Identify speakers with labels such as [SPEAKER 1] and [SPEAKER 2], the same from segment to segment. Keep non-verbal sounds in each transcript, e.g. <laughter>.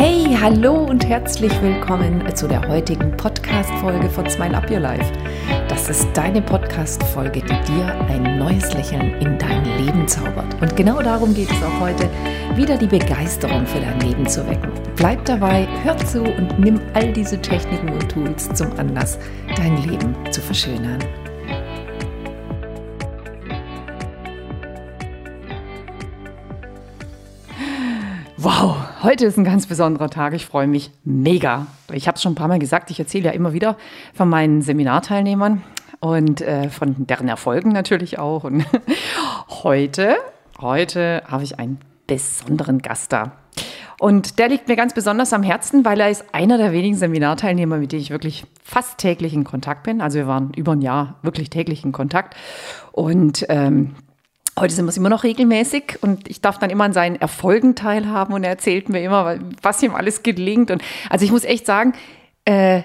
[SPEAKER 1] Hey, hallo und herzlich willkommen zu der heutigen Podcast-Folge von Smile Up Your Life. Das ist deine Podcast-Folge, die dir ein neues Lächeln in dein Leben zaubert. Und genau darum geht es auch heute, wieder die Begeisterung für dein Leben zu wecken. Bleib dabei, hör zu und nimm all diese Techniken und Tools zum Anlass, dein Leben zu verschönern. Wow, heute ist ein ganz besonderer Tag. Ich freue mich mega. Ich habe es schon ein paar Mal gesagt, ich erzähle ja immer wieder von meinen Seminarteilnehmern und äh, von deren Erfolgen natürlich auch. Und <laughs> heute, heute habe ich einen besonderen Gast da. Und der liegt mir ganz besonders am Herzen, weil er ist einer der wenigen Seminarteilnehmer, mit denen ich wirklich fast täglich in Kontakt bin. Also wir waren über ein Jahr wirklich täglich in Kontakt. Und ähm, Heute sind wir es immer noch regelmäßig und ich darf dann immer an seinen Erfolgen teilhaben und er erzählt mir immer, was ihm alles gelingt. Und also ich muss echt sagen, äh,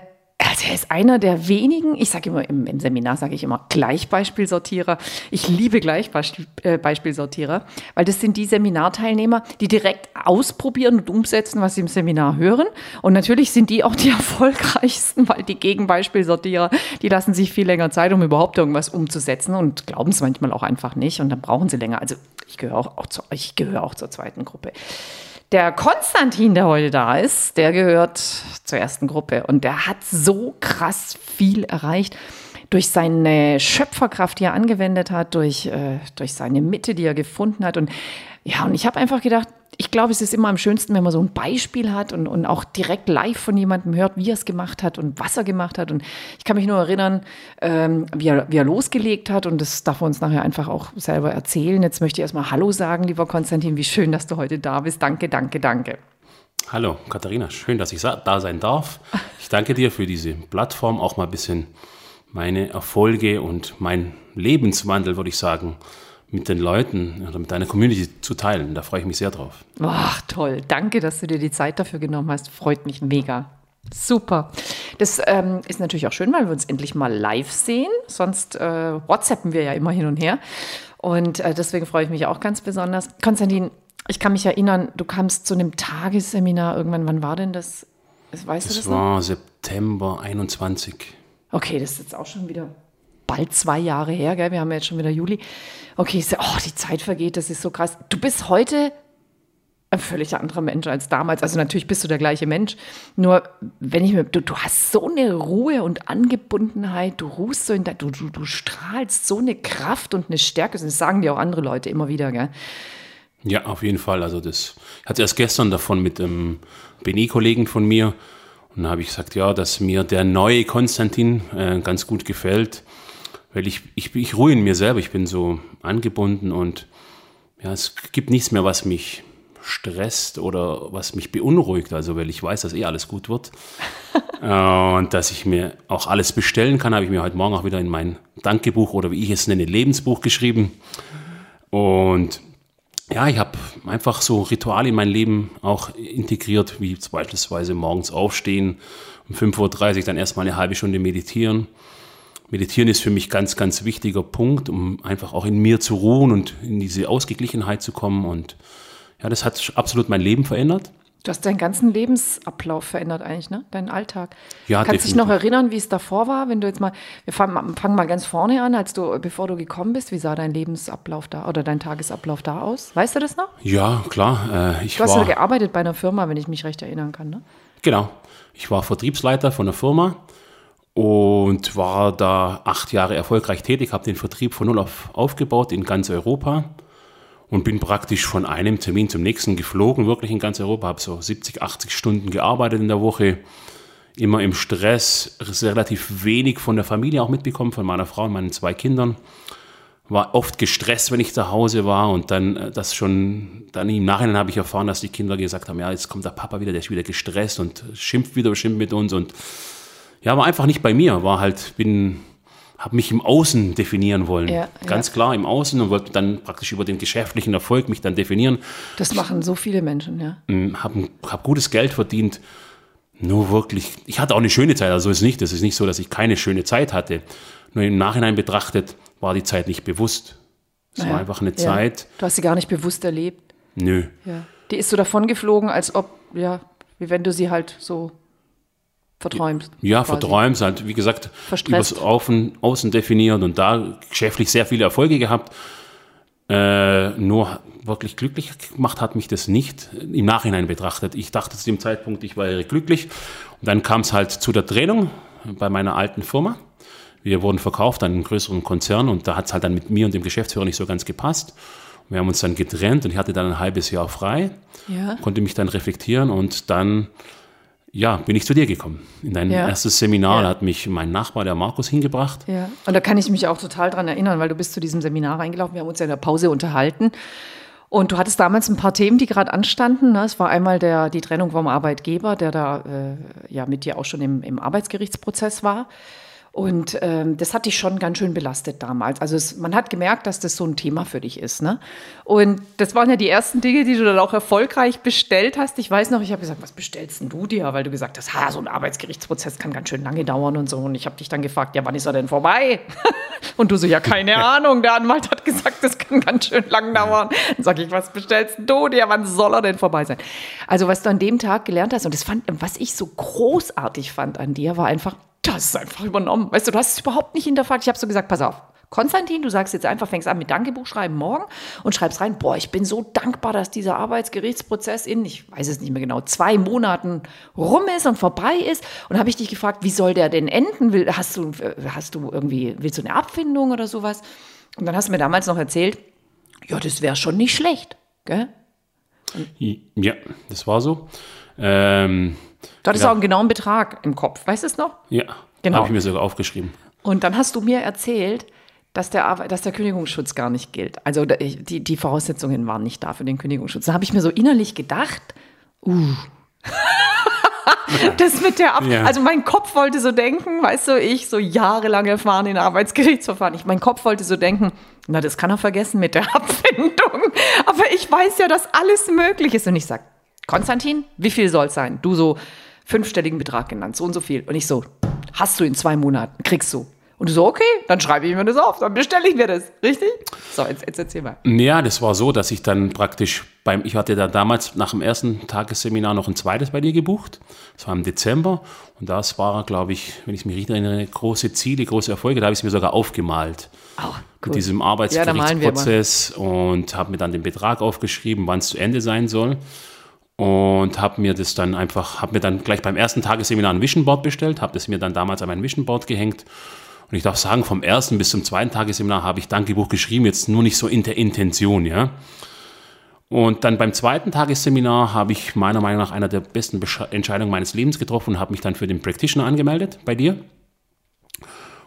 [SPEAKER 1] also er ist einer der wenigen, ich sage immer im, im Seminar, sage ich immer Gleichbeispielsortierer. Ich liebe Gleichbeispielsortierer, äh, weil das sind die Seminarteilnehmer, die direkt ausprobieren und umsetzen, was sie im Seminar hören. Und natürlich sind die auch die <laughs> erfolgreichsten, weil die Gegenbeispielsortierer, die lassen sich viel länger Zeit, um überhaupt irgendwas umzusetzen und glauben es manchmal auch einfach nicht und dann brauchen sie länger. Also ich gehöre auch, auch, zu, ich gehöre auch zur zweiten Gruppe. Der Konstantin, der heute da ist, der gehört zur ersten Gruppe und der hat so krass viel erreicht durch seine Schöpferkraft, die er angewendet hat, durch, äh, durch seine Mitte, die er gefunden hat. Und ja, und ich habe einfach gedacht, ich glaube, es ist immer am schönsten, wenn man so ein Beispiel hat und, und auch direkt live von jemandem hört, wie er es gemacht hat und was er gemacht hat. Und ich kann mich nur erinnern, ähm, wie, er, wie er losgelegt hat. Und das darf er uns nachher einfach auch selber erzählen. Jetzt möchte ich erstmal Hallo sagen, lieber Konstantin. Wie schön, dass du heute da bist. Danke, danke, danke.
[SPEAKER 2] Hallo, Katharina. Schön, dass ich da sein darf. Ich danke dir für diese Plattform, auch mal ein bisschen meine Erfolge und mein Lebenswandel, würde ich sagen, mit den Leuten oder mit deiner Community zu teilen. Da freue ich mich sehr drauf.
[SPEAKER 1] Ach, toll. Danke, dass du dir die Zeit dafür genommen hast. Freut mich mega. Super. Das ähm, ist natürlich auch schön, weil wir uns endlich mal live sehen. Sonst äh, WhatsAppen wir ja immer hin und her. Und äh, deswegen freue ich mich auch ganz besonders. Konstantin, ich kann mich erinnern, du kamst zu einem Tagesseminar irgendwann. Wann war denn das?
[SPEAKER 2] Weißt das, das war noch? September 21.
[SPEAKER 1] Okay, das ist jetzt auch schon wieder bald zwei Jahre her, gell? wir haben ja jetzt schon wieder Juli. Okay, so, oh, die Zeit vergeht, das ist so krass. Du bist heute ein völlig anderer Mensch als damals. Also natürlich bist du der gleiche Mensch. Nur wenn ich mir, du, du hast so eine Ruhe und Angebundenheit, du ruhst so in der, du, du, du strahlst so eine Kraft und eine Stärke. Das sagen dir auch andere Leute immer wieder, gell?
[SPEAKER 2] Ja, auf jeden Fall. Also das ich hatte erst gestern davon mit einem BNI-Kollegen von mir. Und da habe ich gesagt, ja, dass mir der neue Konstantin äh, ganz gut gefällt weil ich, ich, ich ruhe in mir selber, ich bin so angebunden und ja, es gibt nichts mehr, was mich stresst oder was mich beunruhigt, also weil ich weiß, dass eh alles gut wird. <laughs> Äh, und dass ich mir auch alles bestellen kann, habe ich mir heute Morgen auch wieder in mein Dankebuch oder wie ich es nenne, Lebensbuch geschrieben. Und ja, ich habe einfach so Rituale in mein Leben auch integriert, wie beispielsweise morgens aufstehen, um 5.30 Uhr dann erstmal eine halbe Stunde meditieren, Meditieren ist für mich ganz, ganz wichtiger Punkt, um einfach auch in mir zu ruhen und in diese Ausgeglichenheit zu kommen. Und ja, das hat absolut mein Leben verändert.
[SPEAKER 1] Du hast deinen ganzen Lebensablauf verändert eigentlich, ne? Deinen Alltag. Ja, Kannst du dich noch erinnern, wie es davor war, wenn du jetzt mal, wir fangen, fangen, mal ganz vorne an, als du, bevor du gekommen bist, wie sah dein Lebensablauf da oder dein Tagesablauf da aus? Weißt du das noch?
[SPEAKER 2] Ja, klar.
[SPEAKER 1] Äh, ich du hast ja gearbeitet bei einer Firma, wenn ich mich recht erinnern kann, ne?
[SPEAKER 2] Genau. Ich war Vertriebsleiter von einer Firma und war da acht Jahre erfolgreich tätig, habe den Vertrieb von null auf aufgebaut in ganz Europa und bin praktisch von einem Termin zum nächsten geflogen, wirklich in ganz Europa, habe so 70, 80 Stunden gearbeitet in der Woche, immer im Stress, relativ wenig von der Familie auch mitbekommen, von meiner Frau und meinen zwei Kindern. War oft gestresst, wenn ich zu Hause war und dann äh, das schon, dann im Nachhinein habe ich erfahren, dass die Kinder gesagt haben, ja, jetzt kommt der Papa wieder, der ist wieder gestresst und schimpft wieder, schimpft mit uns und ja, war einfach nicht bei mir, war halt, bin, habe mich im Außen definieren wollen. Ja, Ganz ja. klar im Außen und wollte dann praktisch über den geschäftlichen Erfolg mich dann definieren.
[SPEAKER 1] Das machen so viele Menschen, ja.
[SPEAKER 2] Habe hab gutes Geld verdient. Nur wirklich, ich hatte auch eine schöne Zeit, also ist nicht, das ist nicht so, dass ich keine schöne Zeit hatte. Nur im Nachhinein betrachtet war die Zeit nicht bewusst. Es naja, war einfach eine ja. Zeit.
[SPEAKER 1] Du hast sie gar nicht bewusst erlebt.
[SPEAKER 2] Nö.
[SPEAKER 1] Ja. Die ist so davon geflogen, als ob, ja, wie wenn du sie halt so verträumst.
[SPEAKER 2] Ja,
[SPEAKER 1] quasi.
[SPEAKER 2] verträumst halt, wie gesagt,
[SPEAKER 1] Verstresst.
[SPEAKER 2] übers Außen, Außen definiert und da geschäftlich sehr viele Erfolge gehabt. Äh, nur wirklich glücklich gemacht hat mich das nicht im Nachhinein betrachtet. Ich dachte zu dem Zeitpunkt, ich wäre glücklich. Und dann kam es halt zu der Trennung bei meiner alten Firma. Wir wurden verkauft an einen größeren Konzern und da hat es halt dann mit mir und dem Geschäftsführer nicht so ganz gepasst. Wir haben uns dann getrennt und ich hatte dann ein halbes Jahr frei,
[SPEAKER 1] Ja.
[SPEAKER 2] konnte mich dann reflektieren und dann ja, bin ich zu dir gekommen. In dein
[SPEAKER 1] Ja.
[SPEAKER 2] erstes Seminar
[SPEAKER 1] Ja.
[SPEAKER 2] hat mich mein Nachbar, der Markus, hingebracht.
[SPEAKER 1] Ja, und da kann ich mich auch total dran erinnern, weil du bist zu diesem Seminar reingelaufen, wir haben uns ja in der Pause unterhalten. Und du hattest damals ein paar Themen, die gerade anstanden. Ne? Es war einmal der, die Trennung vom Arbeitgeber, der da äh, ja mit dir auch schon im, im Arbeitsgerichtsprozess war. Und ähm, das hat dich schon ganz schön belastet damals. Also es, man hat gemerkt, dass das so ein Thema für dich ist. Ne? Und das waren ja die ersten Dinge, die du dann auch erfolgreich bestellt hast. Ich weiß noch, ich habe gesagt, was bestellst denn du dir? Weil du gesagt hast, ha, so ein Arbeitsgerichtsprozess kann ganz schön lange dauern und so. Und ich habe dich dann gefragt, ja, wann ist er denn vorbei? <laughs> und du so, ja, keine <laughs> Ahnung. Der Anwalt hat gesagt, das kann ganz schön lang dauern. Dann sage ich, was bestellst du dir? Wann soll er denn vorbei sein? Also was du an dem Tag gelernt hast und das fand, was ich so großartig fand an dir, war einfach, das ist einfach übernommen. Weißt du, du hast es überhaupt nicht hinterfragt. Ich habe so gesagt, pass auf, Konstantin, du sagst jetzt einfach, fängst an mit Dankebuch schreiben morgen und schreibst rein, boah, ich bin so dankbar, dass dieser Arbeitsgerichtsprozess in, ich weiß es nicht mehr genau, zwei Monaten rum ist und vorbei ist. Und habe ich dich gefragt, wie soll der denn enden? Hast du, hast du irgendwie, willst du eine Abfindung oder sowas? Und dann hast du mir damals noch erzählt, ja, das wäre schon nicht schlecht, gell?
[SPEAKER 2] Ja, das war so. Ähm,
[SPEAKER 1] Du hattest
[SPEAKER 2] Ja.
[SPEAKER 1] auch einen genauen Betrag im Kopf, weißt du es noch?
[SPEAKER 2] ja,
[SPEAKER 1] Genau.
[SPEAKER 2] habe ich mir sogar aufgeschrieben.
[SPEAKER 1] Und dann hast du mir erzählt, dass der, Arbe- dass der Kündigungsschutz gar nicht gilt. Also die, die Voraussetzungen waren nicht da für den Kündigungsschutz. Da habe ich mir so innerlich gedacht, uh. <laughs> Das mit der Ab
[SPEAKER 2] Ja.
[SPEAKER 1] Also mein Kopf wollte so denken, weißt du, ich so jahrelang erfahren in Arbeitsgerichtsverfahren. Ich, mein Kopf wollte so denken, na, das kann er vergessen mit der <laughs> Abfindung. Aber ich weiß ja, dass alles möglich ist. Und ich sag, Konstantin, wie viel soll es sein? Du so fünfstelligen Betrag genannt, so und so viel. Und ich so, hast du in zwei Monaten, kriegst du. Und du so, okay, dann schreibe ich mir das auf, dann bestelle ich mir das. Richtig? So, jetzt, jetzt erzähl mal.
[SPEAKER 2] Ja, das war so, dass ich dann praktisch beim, ich hatte da damals nach dem ersten Tagesseminar noch ein zweites bei dir gebucht. Das war im Dezember und das war, glaube ich, wenn ich mich richtig erinnere, große Ziele, große Erfolge. Da habe ich es mir sogar aufgemalt.
[SPEAKER 1] Oh,
[SPEAKER 2] Mit diesem
[SPEAKER 1] Ja.
[SPEAKER 2] Arbeitsgerichtsprozess und habe mir dann den Betrag aufgeschrieben, wann es zu Ende sein soll. Und habe mir das dann einfach, habe mir dann gleich beim ersten Tagesseminar ein Vision Board bestellt, habe das mir dann damals an mein Vision Board gehängt. Und ich darf sagen, vom ersten bis zum zweiten Tagesseminar habe ich Dankebuch geschrieben, jetzt nur nicht so in der Intention, ja. Und dann beim zweiten Tagesseminar habe ich meiner Meinung nach einer der besten Entscheidungen meines Lebens getroffen und habe mich dann für den Practitioner angemeldet bei dir.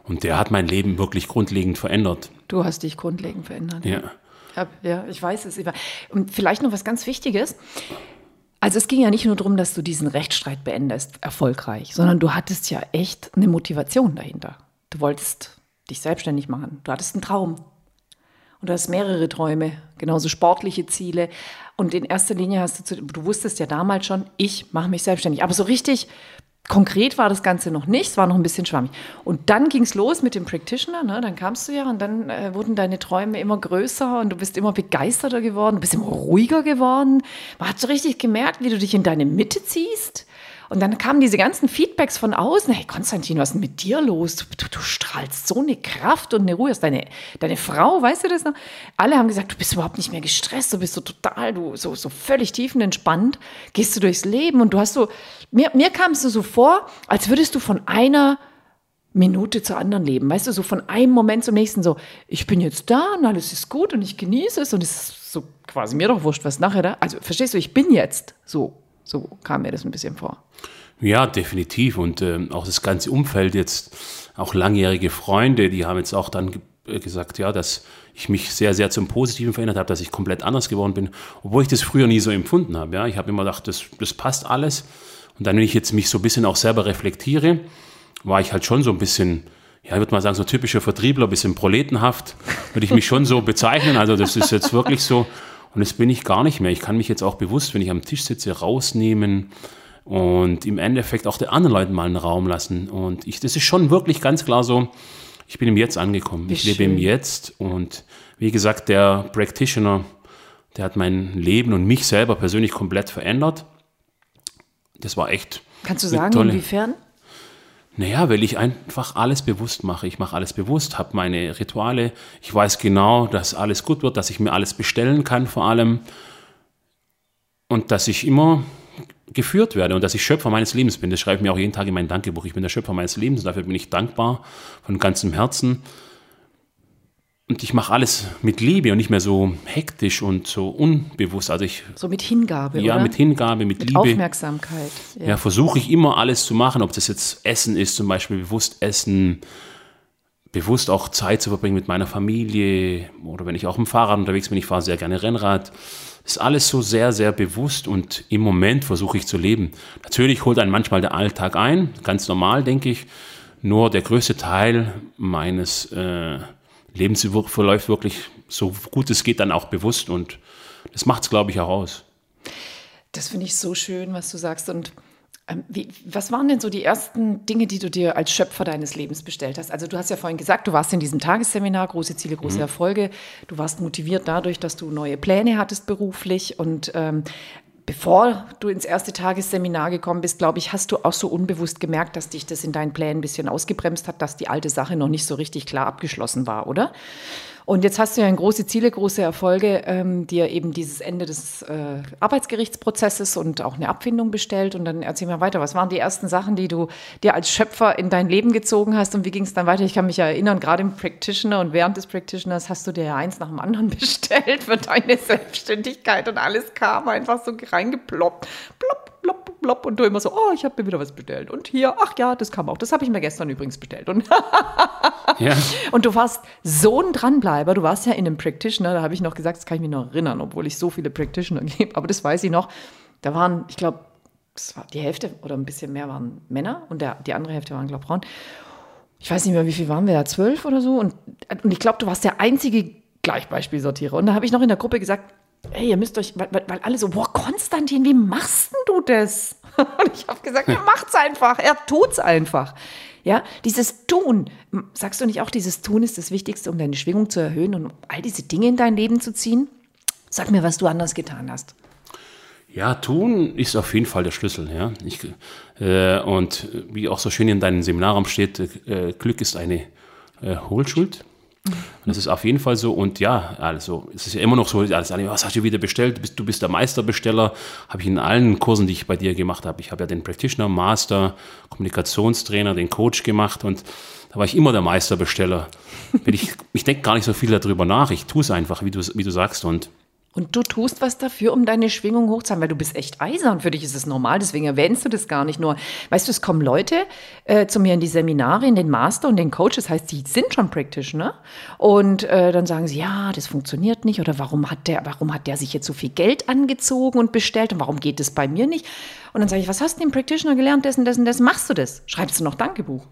[SPEAKER 2] Und der hat mein Leben wirklich grundlegend verändert.
[SPEAKER 1] Du hast dich grundlegend verändert.
[SPEAKER 2] Ja.
[SPEAKER 1] Ja, ja, ich weiß es. Und vielleicht noch was ganz Wichtiges. Also es ging ja nicht nur darum, dass du diesen Rechtsstreit beendest, erfolgreich, sondern du hattest ja echt eine Motivation dahinter. Du wolltest dich selbstständig machen. Du hattest einen Traum. Und du hast mehrere Träume, genauso sportliche Ziele. Und in erster Linie hast du, zu, du wusstest ja damals schon, ich mache mich selbstständig. Aber so richtig konkret war das Ganze noch nicht, es war noch ein bisschen schwammig. Und dann ging es los mit dem Practitioner, ne? dann kamst du ja und dann äh, wurden deine Träume immer größer und du bist immer begeisterter geworden, du bist immer ruhiger geworden. Man hat so richtig gemerkt, wie du dich in deine Mitte ziehst. Und dann kamen diese ganzen Feedbacks von außen. Hey, Konstantin, was ist denn mit dir los? Du, du, strahlst so eine Kraft und eine Ruhe. Hast Deine, deine Frau, weißt du das noch? Alle haben gesagt, du bist überhaupt nicht mehr gestresst, du bist so total, du so, so völlig tiefenentspannt. Gehst du durchs Leben und du hast so, mir, mir kamst du so vor, als würdest du von einer Minute zur anderen leben. Weißt du, so von einem Moment zum nächsten so, ich bin jetzt da und alles ist gut und ich genieße es und es ist so quasi mir doch wurscht, was nachher da. Also verstehst du, ich bin jetzt so. So kam mir das ein bisschen vor.
[SPEAKER 2] Ja, definitiv. Und ähm, auch das ganze Umfeld jetzt, auch langjährige Freunde, die haben jetzt auch dann äh, gesagt, ja, dass ich mich sehr, sehr zum Positiven verändert habe, dass ich komplett anders geworden bin, obwohl ich das früher nie so empfunden habe. Ja, ich habe immer gedacht, das, das passt alles. Und dann, wenn ich jetzt mich so ein bisschen auch selber reflektiere, war ich halt schon so ein bisschen, ja, ich würde mal sagen, so typischer Vertriebler, ein bisschen proletenhaft, würde ich mich schon so bezeichnen. Also das ist jetzt wirklich so. Und das bin ich gar nicht mehr. Ich kann mich jetzt auch bewusst, wenn ich am Tisch sitze, rausnehmen und im Endeffekt auch den anderen Leuten mal einen Raum lassen. Und ich, das ist schon wirklich ganz klar so, ich bin im Jetzt angekommen.
[SPEAKER 1] Wie
[SPEAKER 2] ich lebe im. Jetzt. Und wie gesagt, der Practitioner, der hat mein Leben und mich selber persönlich komplett verändert. das war echt.
[SPEAKER 1] Kannst du sagen, tolle, inwiefern?
[SPEAKER 2] Naja, weil ich einfach alles bewusst mache. Ich mache alles bewusst, habe meine Rituale. Ich weiß genau, dass alles gut wird, dass ich mir alles bestellen kann vor allem. Und dass ich immer geführt werde und dass ich Schöpfer meines Lebens bin. Das schreibe ich mir auch jeden Tag in mein Dankebuch. Ich bin der Schöpfer meines Lebens und dafür bin ich dankbar von ganzem Herzen. Und ich mache alles mit Liebe und nicht mehr so hektisch und so unbewusst. Also ich,
[SPEAKER 1] so mit Hingabe,
[SPEAKER 2] Ja,
[SPEAKER 1] oder?
[SPEAKER 2] mit Hingabe, mit, mit Liebe.
[SPEAKER 1] Aufmerksamkeit.
[SPEAKER 2] Ja, ja versuche ich immer alles zu machen, ob das jetzt Essen ist, zum Beispiel bewusst essen, bewusst auch Zeit zu verbringen mit meiner Familie oder wenn ich auch im Fahrrad unterwegs bin, ich fahre sehr gerne Rennrad. Das ist alles so sehr, sehr bewusst und im Moment versuche ich zu leben. Natürlich holt einen manchmal der Alltag ein, ganz normal, denke ich. Nur der größte Teil meines äh, Leben verläuft wirklich so gut es geht dann auch bewusst und das macht es, glaube ich, auch aus.
[SPEAKER 1] Das finde ich so schön, was du sagst. Und ähm, wie, was waren denn so die ersten Dinge, die du dir als Schöpfer deines Lebens bestellt hast? Also du hast ja vorhin gesagt, du warst in diesem Tagesseminar, große Ziele, große mhm. Erfolge. Du warst motiviert dadurch, dass du neue Pläne hattest beruflich und ähm, bevor du ins erste Tagesseminar gekommen bist, glaube ich, hast du auch so unbewusst gemerkt, dass dich das in deinen Plänen ein bisschen ausgebremst hat, dass die alte Sache noch nicht so richtig klar abgeschlossen war, oder? Und jetzt hast du ja große Ziele, große Erfolge, ähm, dir eben dieses Ende des äh, Arbeitsgerichtsprozesses und auch eine Abfindung bestellt. Und dann erzähl mal weiter, was waren die ersten Sachen, die du dir als Schöpfer in dein Leben gezogen hast und wie ging es dann weiter? Ich kann mich erinnern, gerade im Practitioner und während des Practitioners hast du dir ja eins nach dem anderen <laughs> bestellt für deine Selbstständigkeit und alles kam einfach so reingeploppt. Plopp, plopp. Und du immer so, oh, ich habe mir wieder was bestellt. Und hier, ach ja, das kam auch. Das habe ich mir gestern übrigens bestellt. Und, <laughs> ja. und du warst so ein Dranbleiber. Du warst ja in einem Practitioner. Da habe ich noch gesagt, das kann ich mich noch erinnern, obwohl ich so viele Practitioner <laughs> gebe. Aber das weiß ich noch. Da waren, ich glaube, die Hälfte oder ein bisschen mehr waren Männer und der, die andere Hälfte waren, glaube ich, Frauen. Ich weiß nicht mehr, wie viel waren wir da, zwölf oder so. Und, und ich glaube, du warst der einzige Gleichbeispielsortierer. Und da habe ich noch in der Gruppe gesagt, ey, ihr müsst euch, weil, weil alle so, boah, Konstantin, wie machst denn du das? <laughs> Und ich habe gesagt, er macht's einfach, er tut's einfach. Ja, dieses Tun, sagst du nicht auch, dieses Tun ist das Wichtigste, um deine Schwingung zu erhöhen und um all diese Dinge in dein Leben zu ziehen? Sag mir, was du anders getan hast.
[SPEAKER 2] Ja, tun ist auf jeden Fall der Schlüssel. Ja. Ich, äh, und wie auch so schön in deinem Seminarraum steht, äh, Glück ist eine äh, Hohlschuld. Und das ist auf jeden Fall so. Und ja, also es ist ja immer noch so, alles, was hast du wieder bestellt? Du bist, der Meisterbesteller. Habe ich in allen Kursen, die ich bei dir gemacht habe. Ich habe ja den Practitioner, Master, Kommunikationstrainer, den Coach gemacht und da war ich immer der Meisterbesteller. ich <laughs> ich denke gar nicht so viel darüber nach. Ich tue es einfach, wie du, wie du sagst. Und
[SPEAKER 1] und du tust was dafür, um deine Schwingung hochzuhalten, weil du bist echt eisern. Für dich ist es normal, deswegen erwähnst du das gar nicht nur. Weißt du, es kommen Leute äh, zu mir in die Seminare, in den Master und den Coach, das heißt, die sind schon Practitioner. Und äh, dann sagen sie, ja, das funktioniert nicht. Oder warum hat der, warum hat der sich jetzt so viel Geld angezogen und bestellt? Und warum geht es bei mir nicht? Und dann sage ich, was hast du im Practitioner gelernt? Dessen, dessen, dessen machst du das? Schreibst du noch Dankebuch?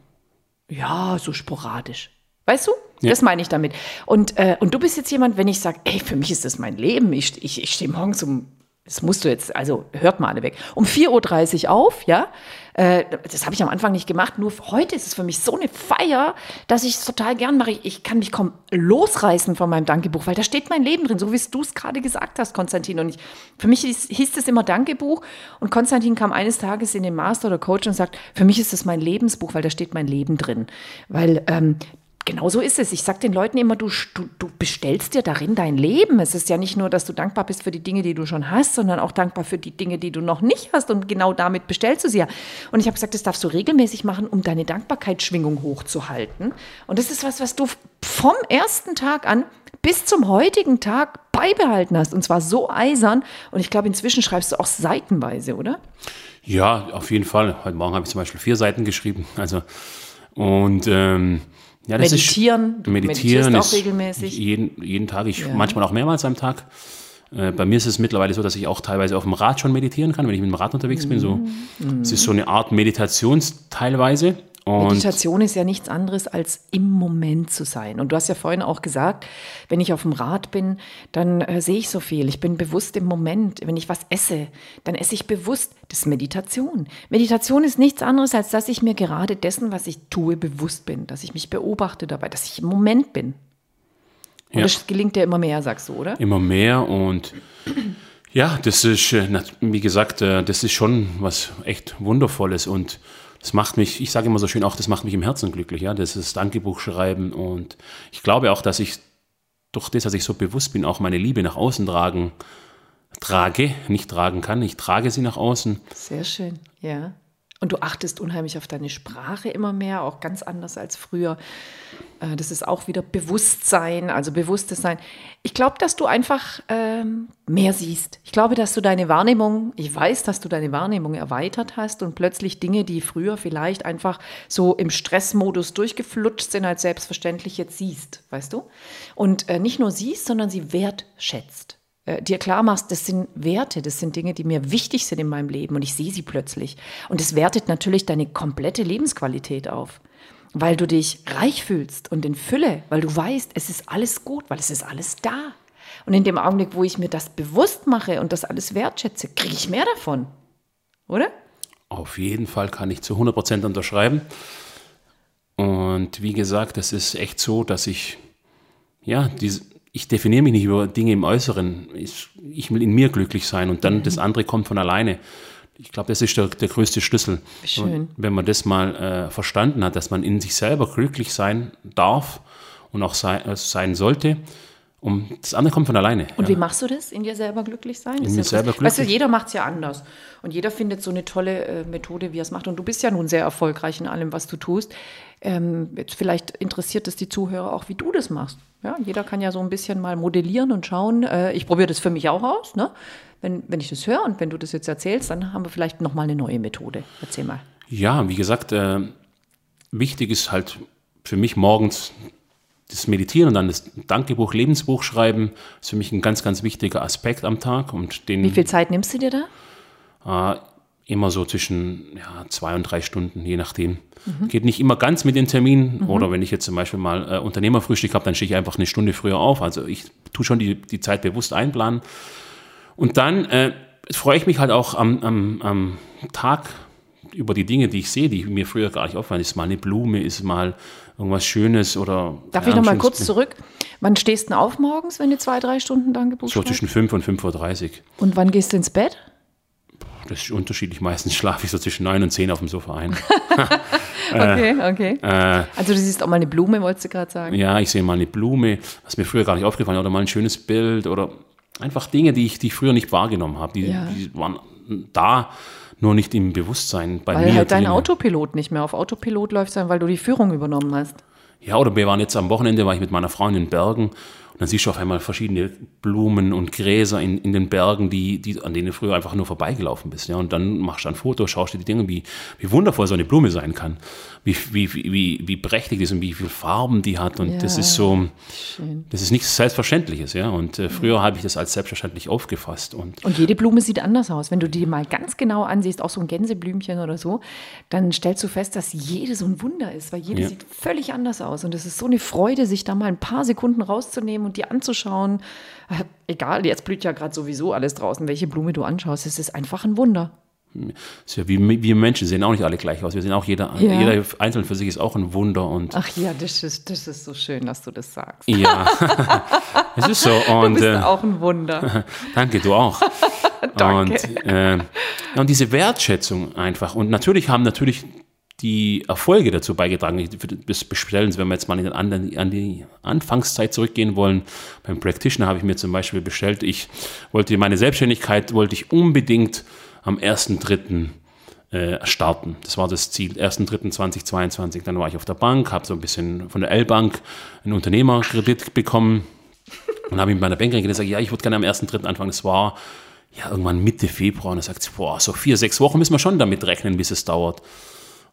[SPEAKER 1] Ja, so sporadisch. Weißt du? Ja. Das meine ich damit. Und, äh, und du bist jetzt jemand, wenn ich sage, ey, für mich ist das mein Leben. Ich, ich, ich stehe morgens um, das musst du jetzt, also hört mal alle weg, um 4.30 Uhr auf, ja. Äh, das habe ich am Anfang nicht gemacht. Nur heute ist es für mich so eine Feier, dass ich es total gern mache. Ich kann mich kaum losreißen von meinem Dankebuch, weil da steht mein Leben drin, so wie du es gerade gesagt hast, Konstantin. Und ich, für mich hieß, hieß es immer Dankebuch. Und Konstantin kam eines Tages in den Master oder Coach und sagt, für mich ist es mein Lebensbuch, weil da steht mein Leben drin. Weil ähm, Genau so ist es. Ich sage den Leuten immer, du, du, du bestellst dir darin dein Leben. Es ist ja nicht nur, dass du dankbar bist für die Dinge, die du schon hast, sondern auch dankbar für die Dinge, die du noch nicht hast. Und genau damit bestellst du sie ja. Und ich habe gesagt, das darfst du regelmäßig machen, um deine Dankbarkeitsschwingung hochzuhalten. Und das ist was, was du vom ersten Tag an bis zum heutigen Tag beibehalten hast. Und zwar so eisern. Und ich glaube, inzwischen schreibst du auch seitenweise, oder?
[SPEAKER 2] Ja, auf jeden Fall. Heute Morgen habe ich zum Beispiel vier Seiten geschrieben. Also, und ähm,
[SPEAKER 1] ja, das meditieren,
[SPEAKER 2] ist, meditieren
[SPEAKER 1] auch regelmäßig.
[SPEAKER 2] Jeden, jeden Tag, ich ja. manchmal auch mehrmals am Tag. Äh, bei mir ist es mittlerweile so, dass ich auch teilweise auf dem Rad schon meditieren kann, wenn ich mit dem Rad unterwegs bin. So, mhm. Es ist so eine Art Meditation teilweise.
[SPEAKER 1] Und Meditation ist ja nichts anderes als im Moment zu sein. Und du hast ja vorhin auch gesagt, wenn ich auf dem Rad bin, dann äh, sehe ich so viel. Ich bin bewusst im Moment. Wenn ich was esse, dann esse ich bewusst. Das ist Meditation. Meditation ist nichts anderes, als dass ich mir gerade dessen, was ich tue, bewusst bin. Dass ich mich beobachte dabei, dass ich im Moment bin. Und ja. das gelingt dir immer mehr, sagst du, oder?
[SPEAKER 2] Immer mehr und Ja, das ist, äh, wie gesagt, äh, das ist schon was echt Wundervolles und das macht mich, ich sage immer so schön auch, das macht mich im Herzen glücklich, ja, das ist Dankebuch schreiben und ich glaube auch, dass ich durch das, dass ich so bewusst bin, auch meine Liebe nach außen tragen, trage, nicht tragen kann, ich trage sie nach außen.
[SPEAKER 1] Sehr schön, ja. Und du achtest unheimlich auf deine Sprache immer mehr, auch ganz anders als früher. Äh, das ist auch wieder Bewusstsein, also bewusstes Sein. Ich glaube, dass du einfach ähm, mehr siehst. Ich glaube, dass du deine Wahrnehmung, ich weiß, dass du deine Wahrnehmung erweitert hast und plötzlich Dinge, die früher vielleicht einfach so im Stressmodus durchgeflutscht sind, als selbstverständlich jetzt siehst, weißt du? Und äh, nicht nur siehst, sondern sie wertschätzt äh, dir klar machst, das sind Werte, das sind Dinge, die mir wichtig sind in meinem Leben und ich sehe sie plötzlich. Und es wertet natürlich deine komplette Lebensqualität auf, weil du dich reich fühlst und in Fülle, weil du weißt, es ist alles gut, weil es ist alles da. Und in dem Augenblick, wo ich mir das bewusst mache und das alles wertschätze, kriege ich mehr davon. Oder?
[SPEAKER 2] Auf jeden Fall kann ich zu 100% unterschreiben. Und wie gesagt, es ist echt so, dass ich, ja, diese, ich definiere mich nicht über Dinge im Äußeren. Ich, ich will in mir glücklich sein und dann mhm. das andere kommt von alleine. Ich glaube, das ist der, der größte Schlüssel. Schön. wenn man das mal äh, verstanden hat, dass man in sich selber glücklich sein darf und auch sei, äh, sein sollte, und das andere kommt von alleine.
[SPEAKER 1] Und ja. wie machst du das, in dir selber glücklich sein?
[SPEAKER 2] in mir selber glücklich.
[SPEAKER 1] Weißt du, jeder macht es ja anders. Und jeder findet so eine tolle äh, Methode, wie er es macht. Und du bist ja nun sehr erfolgreich in allem, was du tust. Ähm, jetzt vielleicht interessiert es die Zuhörer auch, wie du das machst. Ja, jeder kann ja so ein bisschen mal modellieren und schauen. Äh, ich probiere das für mich auch aus. Ne? Wenn, wenn ich das höre und wenn du das jetzt erzählst, dann haben wir vielleicht nochmal eine neue Methode. Erzähl mal.
[SPEAKER 2] Ja, wie gesagt, äh, wichtig ist halt für mich morgens das Meditieren und dann das Dankebuch, Lebensbuch schreiben, ist für mich ein ganz, ganz wichtiger Aspekt am Tag. Und den,
[SPEAKER 1] Wie viel Zeit nimmst du dir
[SPEAKER 2] da? Äh, immer so zwischen ja, zwei und drei Stunden, je nachdem. Mhm. Geht nicht immer ganz mit den Terminen. Mhm. Oder wenn ich jetzt zum Beispiel mal äh, Unternehmerfrühstück habe, dann stehe ich einfach eine Stunde früher auf. Also ich tue schon die, die Zeit bewusst einplanen. Und dann äh, freue ich mich halt auch am, am, am Tag über die Dinge, die ich sehe, die mir früher gar nicht auffallen. Ist mal eine Blume, ist mal irgendwas Schönes oder.
[SPEAKER 1] Darf ja, ich noch mal kurz zurück? Wann stehst du auf morgens, wenn du zwei, drei Stunden dann gebucht
[SPEAKER 2] So zwischen 5 und 5.30 Uhr.
[SPEAKER 1] Und wann gehst du ins Bett?
[SPEAKER 2] Das ist unterschiedlich. Meistens <laughs> schlafe ich so zwischen 9 und 10 auf dem Sofa ein. <laughs>
[SPEAKER 1] okay, okay. Äh, also du siehst auch mal eine Blume, wolltest du gerade sagen?
[SPEAKER 2] Ja, ich sehe mal eine Blume, was mir früher gar nicht aufgefallen oder mal ein schönes Bild oder einfach Dinge, die ich, die ich früher nicht wahrgenommen habe. Die, ja. die waren da nur nicht im Bewusstsein
[SPEAKER 1] bei weil mir. Weil halt dein Autopilot nicht mehr auf Autopilot läuft, sondern weil du die Führung übernommen hast.
[SPEAKER 2] Ja, oder wir waren jetzt am Wochenende, war ich mit meiner Frau in den Bergen und dann siehst du auf einmal verschiedene Blumen und Gräser in, in den Bergen, die, die, an denen du früher einfach nur vorbeigelaufen bist. Ja? Und dann machst du ein Foto, schaust dir die Dinge, wie, wie wundervoll so eine Blume sein kann, wie, wie, wie, wie prächtig die ist und wie viele Farben die hat. Und ja, das ist so, schön. das ist nichts Selbstverständliches. Ja? Und äh, früher ja. habe ich das als selbstverständlich aufgefasst. Und,
[SPEAKER 1] und jede Blume sieht anders aus. Wenn du die mal ganz genau ansiehst, auch so ein Gänseblümchen oder so, dann stellst du fest, dass jede so ein Wunder ist, weil jede ja. sieht völlig anders aus. Und es ist so eine Freude, sich da mal ein paar Sekunden rauszunehmen und die anzuschauen. Äh, egal, jetzt blüht ja gerade sowieso alles draußen, welche Blume du anschaust, es ist einfach ein Wunder.
[SPEAKER 2] Ist ja wie wir Menschen sehen auch nicht alle gleich aus. Wir sehen auch jeder, ja. jeder einzeln für sich ist auch ein Wunder. Und
[SPEAKER 1] Ach ja, das ist, das ist so schön, dass du das sagst.
[SPEAKER 2] Ja, <laughs> es ist so. Und,
[SPEAKER 1] du bist äh, auch ein Wunder. <laughs>
[SPEAKER 2] danke, du auch. <laughs>
[SPEAKER 1] danke.
[SPEAKER 2] Und, äh, und diese Wertschätzung einfach. Und natürlich haben natürlich die Erfolge dazu beigetragen. Das bestellen Sie, wenn wir jetzt mal an die Anfangszeit zurückgehen wollen. Beim Practitioner habe ich mir zum Beispiel bestellt, ich wollte meine Selbstständigkeit, wollte ich unbedingt am 1.3. Äh, starten. Das war das Ziel, 1.3.2022. Dann war ich auf der Bank, habe so ein bisschen von der L-Bank einen Unternehmerkredit bekommen und habe mit meiner Bankerin gesagt, ja, ich würde gerne am 1.3. anfangen. Das war ja irgendwann Mitte Februar und dann sagt sie, boah, so vier, sechs Wochen müssen wir schon damit rechnen, bis es dauert.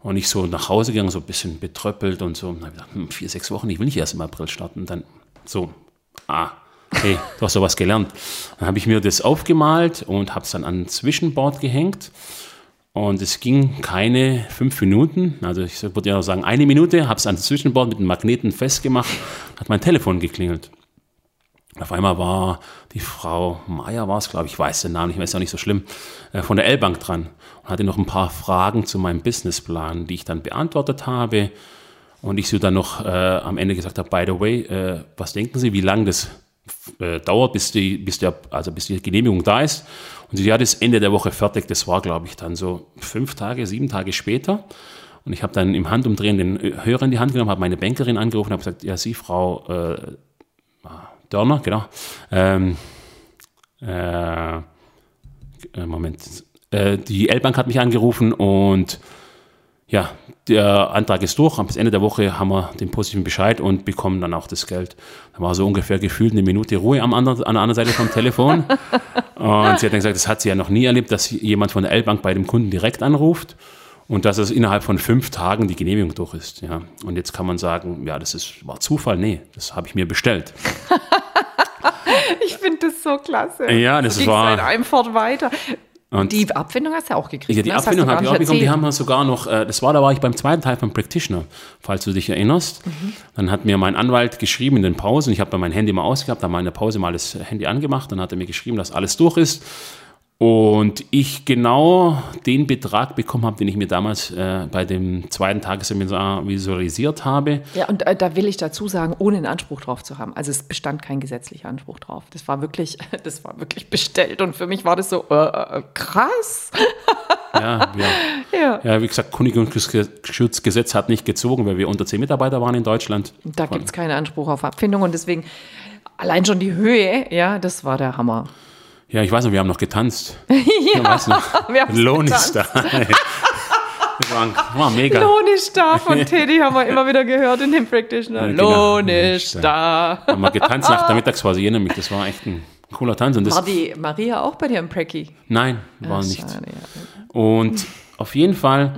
[SPEAKER 2] Und ich so nach Hause gegangen, so ein bisschen betröppelt und so. Und habe gedacht, hm, vier, sechs Wochen, ich will nicht erst im April starten. Und dann so, ah, hey, <laughs> du hast sowas gelernt. Dann habe ich mir das aufgemalt und habe es dann an ein Zwischenboard gehängt. Und es ging keine fünf Minuten, also ich würde ja sagen eine Minute, habe es an das Zwischenboard mit einem Magneten festgemacht, hat mein Telefon geklingelt. Auf einmal war die Frau Meier, war es, glaube ich, weiß den Namen, ich weiß auch nicht so schlimm, äh, von der L-Bank dran und hatte noch ein paar Fragen zu meinem Businessplan, die ich dann beantwortet habe. Und ich so dann noch äh, am Ende gesagt habe, by the way, äh, was denken Sie, wie lange das äh, dauert, bis die, bis, der, also bis die Genehmigung da ist. Und sie hat es Ende der Woche fertig. Das war, glaube ich, dann so fünf Tage, sieben Tage später. Und ich habe dann im Handumdrehen den Hörer in die Hand genommen, habe meine Bankerin angerufen und habe gesagt, ja, Sie, Frau äh, Dörner, genau. Ähm, äh, äh Moment. Äh, die L-Bank hat mich angerufen und ja, der Antrag ist durch. Bis Ende der Woche haben wir den positiven Bescheid und bekommen dann auch das Geld. Da war so ungefähr gefühlt eine Minute Ruhe am anderen, an der anderen Seite vom Telefon. <laughs> und sie hat dann gesagt, das hat sie ja noch nie erlebt, dass jemand von der L-Bank bei dem Kunden direkt anruft und dass es innerhalb von fünf Tagen die Genehmigung durch ist. Ja. Und jetzt kann man sagen, ja, das ist, war Zufall. Nee, das habe ich mir bestellt. <laughs>
[SPEAKER 1] ich finde das so klasse.
[SPEAKER 2] Ja, das
[SPEAKER 1] so
[SPEAKER 2] war.
[SPEAKER 1] Halt einfach weiter. Und die Abfindung hast du auch gekriegt.
[SPEAKER 2] Ja, die
[SPEAKER 1] ne?
[SPEAKER 2] Abfindung habe ich auch bekommen. Die haben wir sogar noch, äh, das war, da war ich beim zweiten Teil von Practitioner, falls du dich erinnerst. Mhm. Dann hat mir mein Anwalt geschrieben in den Pausen, ich habe mein Handy mal ausgehabt, habe mal in der Pause mal das Handy angemacht, dann hat er mir geschrieben, dass alles durch ist. Und ich genau den Betrag bekommen habe, den ich mir damals äh, bei dem zweiten Tagesseminar visualisiert habe.
[SPEAKER 1] Ja, und äh, da will ich dazu sagen, ohne einen Anspruch drauf zu haben. Also es bestand kein gesetzlicher Anspruch drauf. Das war wirklich, <laughs> das war wirklich bestellt. Und für mich war das so äh, äh krass. <laughs>
[SPEAKER 2] Ja, ja. ja. ja wie gesagt, Kündigungsschutzgesetz hat nicht gezogen, weil wir unter zehn Mitarbeiter waren in Deutschland.
[SPEAKER 1] Da gibt es keinen Anspruch auf Abfindung und deswegen allein schon die Höhe, ja, das war der Hammer.
[SPEAKER 2] Ja, ich weiß noch, wir haben noch getanzt. <laughs> ja, weiß noch. wir haben Lohn ist da. Das war, war mega.
[SPEAKER 1] Lohn ist da von <laughs> Teddy haben wir immer wieder gehört in dem Practitioner. Genau. Lohn ist da.
[SPEAKER 2] Haben wir getanzt nach der <laughs> Mittagspause, ich erinnere mich, das war echt ein cooler Tanz. Und das
[SPEAKER 1] war die Maria auch bei dir im Pracky?
[SPEAKER 2] Nein, war Ach, nicht. Schade, ja. Und auf jeden Fall,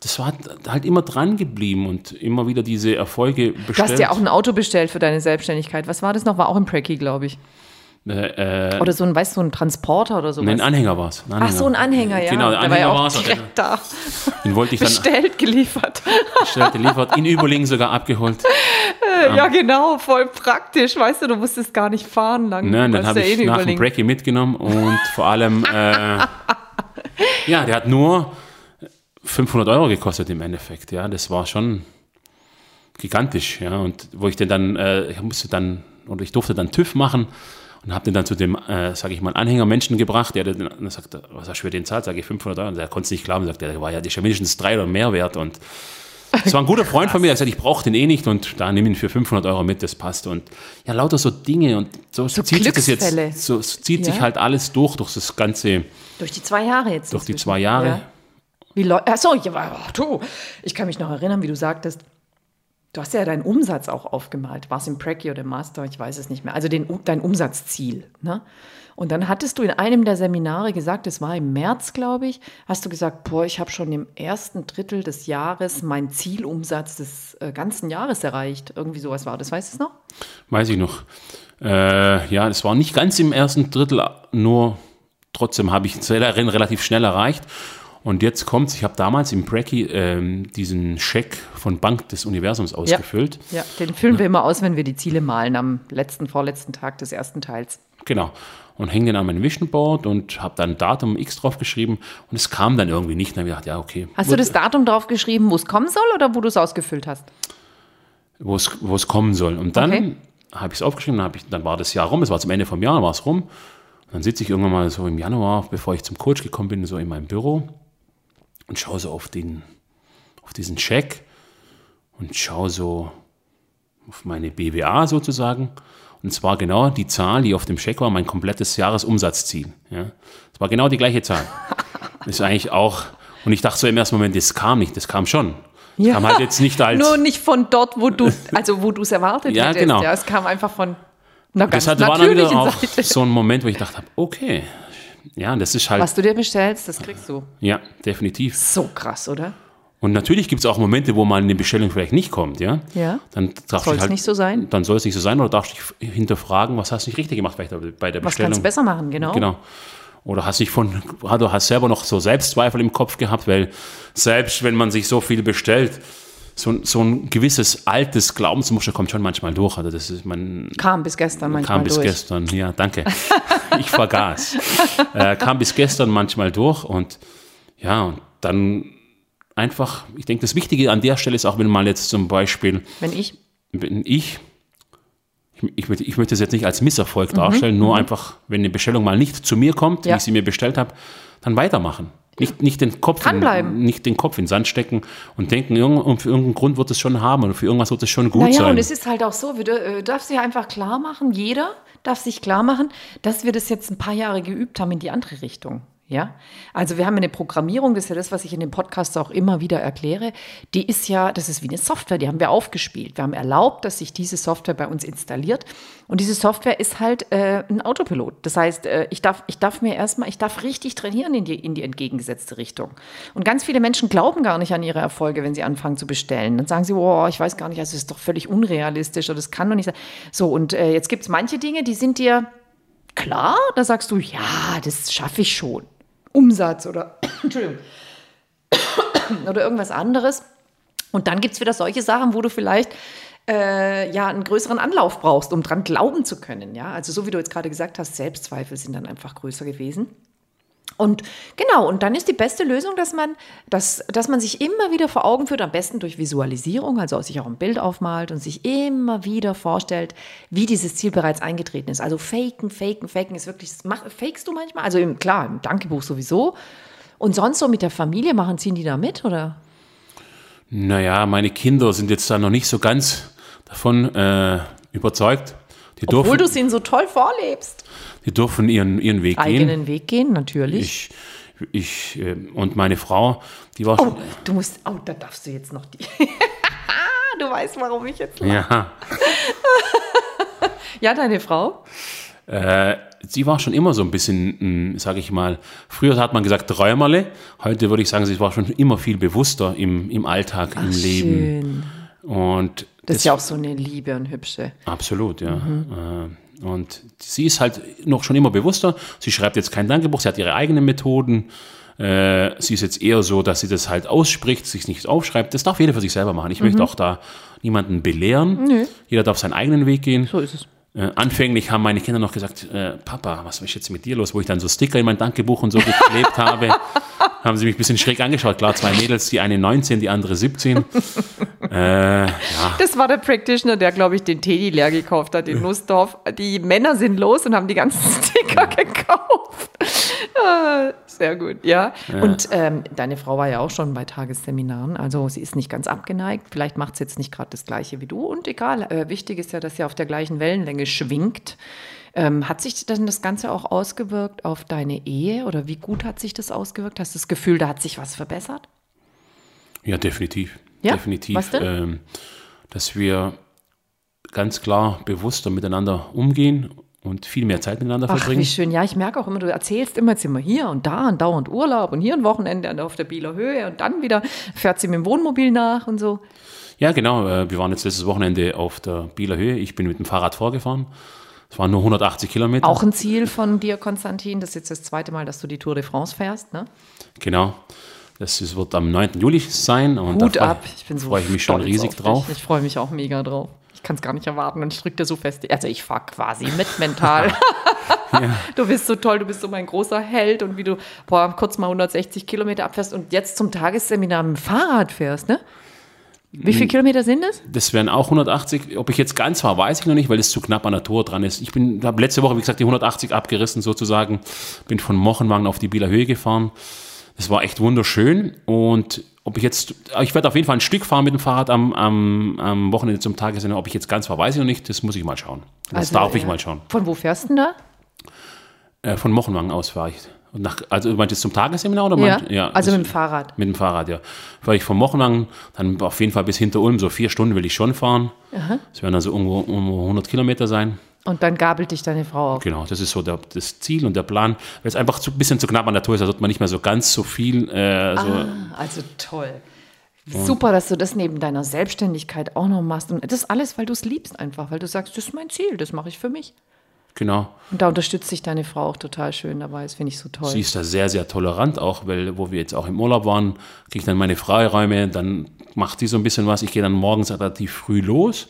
[SPEAKER 2] das war halt immer dran geblieben und immer wieder diese Erfolge bestellt.
[SPEAKER 1] Du hast ja auch ein Auto bestellt für deine Selbstständigkeit. Was war das noch? War auch im Pracky, glaube ich. Äh, oder so ein, weißt du, so ein Transporter oder so.
[SPEAKER 2] Nein, ein Anhänger war es.
[SPEAKER 1] Ach, so ein Anhänger, ja.
[SPEAKER 2] Genau,
[SPEAKER 1] der
[SPEAKER 2] Anhänger
[SPEAKER 1] war
[SPEAKER 2] ja auch
[SPEAKER 1] direkt da.
[SPEAKER 2] Den wollte ich dann.
[SPEAKER 1] Bestellt, geliefert.
[SPEAKER 2] Bestellt, geliefert, in Überlingen sogar abgeholt.
[SPEAKER 1] Äh, ja, genau, voll praktisch. Weißt du, du musstest gar nicht fahren lang.
[SPEAKER 2] Nein, dann habe ich eh nach dem Breaky mitgenommen und vor allem, äh, <laughs> ja, der hat nur 500 Euro gekostet im Endeffekt. Ja, das war schon gigantisch. Ja, und wo ich den dann, äh, ich musste dann, oder ich durfte dann TÜV machen und habe den dann zu dem, äh, sage ich mal, Anhängermenschen gebracht, der dann, dann sagt, was hast du für den zahlt? Sage ich 500 Euro. Und der konnte es nicht glauben, sagt, der war ja, der mindestens drei oder mehr wert und das war ein guter Freund von mir, der hat gesagt, ich brauche den eh nicht und da nimm ihn für 500 Euro mit, das passt. Und ja, lauter so Dinge und so, so zieht sich das jetzt, so, so zieht ja. sich halt alles durch, durch das ganze.
[SPEAKER 1] Durch die zwei Jahre jetzt.
[SPEAKER 2] Durch die zwei Jahre. Ja.
[SPEAKER 1] Wie Achso, ja, du, ich kann mich noch erinnern, wie du sagtest, Du hast ja deinen Umsatz auch aufgemalt. War es im Pracky oder im Master? Ich weiß es nicht mehr. Also den, dein Umsatzziel. Ne? Und dann hattest du in einem der Seminare gesagt, es war im März, glaube ich, hast du gesagt, boah, ich habe schon im ersten Drittel des Jahres meinen Zielumsatz des äh, ganzen Jahres erreicht. Irgendwie sowas war das. Weißt du es noch?
[SPEAKER 2] Weiß ich noch. Äh, ja, es war nicht ganz im ersten Drittel, nur trotzdem habe ich es relativ schnell erreicht. Und jetzt kommt's, ich habe damals im Brecky ähm, diesen Scheck von Bank des Universums ausgefüllt.
[SPEAKER 1] Ja, ja den füllen wir immer aus, wenn wir die Ziele malen am letzten, vorletzten Tag des ersten Teils.
[SPEAKER 2] Genau. Und hänge den an mein Vision Board und habe dann Datum X draufgeschrieben und es kam dann irgendwie nicht. Dann habe ich gedacht, ja, okay.
[SPEAKER 1] Hast du das Datum draufgeschrieben, wo es kommen soll oder wo du es ausgefüllt hast?
[SPEAKER 2] Wo es, wo es kommen soll. Und dann okay. habe ich es aufgeschrieben, dann, ich, dann war das Jahr rum, es war zum Ende vom Jahr, war es rum. Und dann sitze ich irgendwann mal so im Januar, bevor ich zum Coach gekommen bin, so in meinem Büro und schaue so auf, den, auf diesen Scheck und schaue so auf meine BWA sozusagen. Und zwar genau die Zahl, die auf dem Scheck war, mein komplettes Jahresumsatzziel. Ja. Das war genau die gleiche Zahl. Das <laughs> ist eigentlich auch, und ich dachte so im ersten Moment, das kam nicht, das kam schon. Das ja. kam halt jetzt nicht als. <laughs>
[SPEAKER 1] Nur nicht von dort, wo du, <laughs> also wo du es erwartet ja, hättest. Genau. Ja, es kam einfach von einer ganz das hatte, war dann wieder auch Seite.
[SPEAKER 2] so ein Moment, wo ich dachte, okay, ja, das ist halt.
[SPEAKER 1] Was du dir bestellst, das kriegst du.
[SPEAKER 2] Ja, definitiv.
[SPEAKER 1] So krass, oder?
[SPEAKER 2] Und natürlich gibt es auch Momente, wo mal eine Bestellung vielleicht nicht kommt, ja.
[SPEAKER 1] Ja.
[SPEAKER 2] Dann
[SPEAKER 1] soll es halt, nicht so sein.
[SPEAKER 2] Dann soll es nicht so sein oder darfst du dich hinterfragen, was hast du nicht richtig gemacht bei der Bestellung. Was kannst
[SPEAKER 1] du besser machen, genau.
[SPEAKER 2] Genau. Oder hast dich von, du hast selber noch so Selbstzweifel im Kopf gehabt, weil selbst wenn man sich so viel bestellt, so, so ein gewisses altes Glaubensmuster kommt schon manchmal durch. Also das ist man
[SPEAKER 1] kam bis gestern manchmal
[SPEAKER 2] kam bis
[SPEAKER 1] durch.
[SPEAKER 2] gestern, ja, danke. ich vergaß. Äh, kam bis gestern manchmal durch und ja, und dann einfach, ich denke, das Wichtige an der Stelle ist auch, wenn mal jetzt zum Beispiel.
[SPEAKER 1] Wenn ich?
[SPEAKER 2] Wenn ich ich, ich, möchte, ich möchte es jetzt nicht als Misserfolg darstellen, nur einfach, wenn eine Bestellung mal nicht zu mir kommt,
[SPEAKER 1] Ja.
[SPEAKER 2] wie ich sie mir bestellt habe, dann weitermachen. Nicht, nicht, den Kopf in, nicht den Kopf in den Sand stecken und denken, für irgendeinen Grund wird es schon haben und für irgendwas wird es schon gut
[SPEAKER 1] Naja,
[SPEAKER 2] sein.
[SPEAKER 1] und es ist halt auch so, wir äh, darf sich einfach klar machen, jeder darf sich klar machen, dass wir das jetzt ein paar Jahre geübt haben in die andere Richtung. Ja, also wir haben eine Programmierung, das ist ja das, was ich in dem Podcast auch immer wieder erkläre. Die ist ja, das ist wie eine Software, die haben wir aufgespielt. Wir haben erlaubt, dass sich diese Software bei uns installiert. Und diese Software ist halt äh, ein Autopilot. Das heißt, äh, ich, darf, ich darf mir erstmal, ich darf richtig trainieren in die, in die entgegengesetzte Richtung. Und ganz viele Menschen glauben gar nicht an ihre Erfolge, wenn sie anfangen zu bestellen. Dann sagen sie, oh, ich weiß gar nicht, also das ist doch völlig unrealistisch oder das kann doch nicht sein. So, und äh, jetzt gibt es manche Dinge, die sind dir klar, da sagst du, ja, das schaffe ich schon. Umsatz oder, <coughs> Entschuldigung, <coughs> oder irgendwas anderes. Und dann gibt es wieder solche Sachen, wo du vielleicht äh, ja einen größeren Anlauf brauchst, um dran glauben zu können. Ja? Also so wie du jetzt gerade gesagt hast, Selbstzweifel sind dann einfach größer gewesen. Und genau, und dann ist die beste Lösung, dass man, dass, dass man sich immer wieder vor Augen führt, am besten durch Visualisierung, also sich auch ein Bild aufmalt und sich immer wieder vorstellt, wie dieses Ziel bereits eingetreten ist. Also faken, faken, faken ist wirklich, mach, fakest du manchmal? Also im, klar, im Dankebuch sowieso. Und sonst so mit der Familie machen, ziehen die da mit, oder?
[SPEAKER 2] Naja, meine Kinder sind jetzt da noch nicht so ganz davon äh, überzeugt. Die
[SPEAKER 1] Obwohl du es ihnen so toll vorlebst.
[SPEAKER 2] die dürfen ihren, ihren Weg gehen.
[SPEAKER 1] Eigenen Weg gehen, natürlich.
[SPEAKER 2] Ich, ich äh, und meine Frau, die war
[SPEAKER 1] oh,
[SPEAKER 2] schon.
[SPEAKER 1] du musst, oh, da darfst du jetzt noch die. <laughs> du weißt, warum ich jetzt.
[SPEAKER 2] Ja, <laughs>
[SPEAKER 1] Ja, deine Frau?
[SPEAKER 2] äh, sie war schon immer so ein bisschen, sage ich mal, früher hat man gesagt Träumerle, heute würde ich sagen, sie war schon immer viel bewusster im, im Alltag, im Leben.
[SPEAKER 1] Schön.
[SPEAKER 2] Und
[SPEAKER 1] Das ist ja auch so eine Liebe und hübsche.
[SPEAKER 2] Absolut, ja. Äh, Und sie ist halt noch schon immer bewusster. Sie schreibt jetzt kein Dankebuch, sie hat ihre eigenen Methoden. Äh, Sie ist jetzt eher so, dass sie das halt ausspricht, sich nicht aufschreibt. Das darf jeder für sich selber machen. Ich möchte auch da niemanden belehren. Jeder darf seinen eigenen Weg gehen.
[SPEAKER 1] So ist es.
[SPEAKER 2] Äh, anfänglich haben meine Kinder noch gesagt, äh, Papa, was ist jetzt mit dir los? Wo ich dann so Sticker in mein Dankebuch und so geklebt habe, <laughs> haben sie mich ein bisschen schräg angeschaut. Klar, zwei Mädels, die eine 19, die andere 17. äh, ja,
[SPEAKER 1] Das war der Practitioner, der, glaube ich, den Teddy leer gekauft hat in Nussdorf. Die Männer sind los und haben die ganzen <laughs> Sticker gekauft. <laughs> Ah, Sehr gut, ja. Und ähm, deine Frau war ja auch schon bei Tagesseminaren, also sie ist nicht ganz abgeneigt. Vielleicht macht sie jetzt nicht gerade das Gleiche wie du. Und egal, äh, wichtig ist ja, dass sie auf der gleichen Wellenlänge schwingt. Ähm, hat sich denn das Ganze auch ausgewirkt auf deine Ehe oder wie gut hat sich das ausgewirkt? Hast du das Gefühl, da hat sich was verbessert?
[SPEAKER 2] Ja, definitiv.
[SPEAKER 1] Ja?
[SPEAKER 2] Definitiv.
[SPEAKER 1] Was denn?
[SPEAKER 2] Ähm, dass wir ganz klar bewusster miteinander umgehen und viel mehr Zeit miteinander
[SPEAKER 1] Ach, wie
[SPEAKER 2] verbringen.
[SPEAKER 1] schön. Ja, ich merke auch immer, du erzählst immer, jetzt sind wir hier und da und dauernd Urlaub und hier ein Wochenende auf der Bieler Höhe und dann wieder fährt sie mit dem Wohnmobil nach und so.
[SPEAKER 2] Ja, genau. äh, Wir waren jetzt letztes Wochenende auf der Bieler Höhe. Ich bin mit dem Fahrrad vorgefahren. Es waren nur 180 Kilometer.
[SPEAKER 1] Auch ein Ziel von dir, Konstantin. Das ist jetzt das zweite Mal, dass du die Tour de France fährst. Ne?
[SPEAKER 2] Genau. Das wird am 9. Juli sein. Und
[SPEAKER 1] Hut
[SPEAKER 2] da freu-
[SPEAKER 1] ab. Ich bin so
[SPEAKER 2] freue ich mich schon riesig
[SPEAKER 1] dich.
[SPEAKER 2] drauf.
[SPEAKER 1] Ich freue mich auch mega drauf. Ich kann es gar nicht erwarten und ich drücke dir so fest. Also ich fahre quasi mit mental. <laughs> Du bist so toll, du bist so mein großer Held und wie du boah, kurz mal 160 Kilometer abfährst und jetzt zum Tagesseminar mit dem Fahrrad fährst, ne? Wie
[SPEAKER 2] Hm.
[SPEAKER 1] viele Kilometer sind es?
[SPEAKER 2] Das wären auch 180. Ob ich jetzt ganz war, weiß ich noch nicht, weil es zu knapp an der Tour dran ist. Ich bin, habe letzte Woche, wie gesagt, die 180 abgerissen sozusagen. Bin von Mochenwagen auf die Bieler Höhe gefahren. Das war echt wunderschön. Und ob ich jetzt, ich werde auf jeden Fall ein Stück fahren mit dem Fahrrad am, am, am Wochenende zum Tagesende. Ob ich jetzt ganz war, weiß ich noch nicht. Das muss ich mal schauen. Das
[SPEAKER 1] Also,
[SPEAKER 2] darf ich
[SPEAKER 1] ja.
[SPEAKER 2] mal schauen.
[SPEAKER 1] Von wo fährst du denn da?
[SPEAKER 2] Äh, von Mochenwagen aus fahre ich. Nach, also du meinst jetzt zum Tagesseminar oder
[SPEAKER 1] Ja,
[SPEAKER 2] meint,
[SPEAKER 1] also mit dem Fahrrad.
[SPEAKER 2] Mit dem Fahrrad, ja. Fahre ich von Mochenwagen, dann auf jeden Fall bis hinter Ulm, so vier Stunden will ich schon fahren. Das werden also irgendwo, irgendwo 100 Kilometer sein.
[SPEAKER 1] Und dann gabelt dich deine Frau auf.
[SPEAKER 2] Genau, das ist so der, das Ziel und der Plan. Weil es einfach ein bisschen zu knapp an der Tour ist, da wird man nicht mehr so ganz so viel. Äh, so,
[SPEAKER 1] Also toll. Super, dass du das neben deiner Selbstständigkeit auch noch machst. Und das alles, weil du es liebst einfach, weil du sagst, das ist mein Ziel, das mache ich für mich.
[SPEAKER 2] Genau.
[SPEAKER 1] Und da unterstützt sich deine Frau auch total schön dabei. Das finde ich so toll.
[SPEAKER 2] Sie ist da sehr, sehr tolerant auch, weil wo wir jetzt auch im Urlaub waren, kriege ich dann meine Freiräume, dann macht sie so ein bisschen was. Ich gehe dann morgens relativ früh los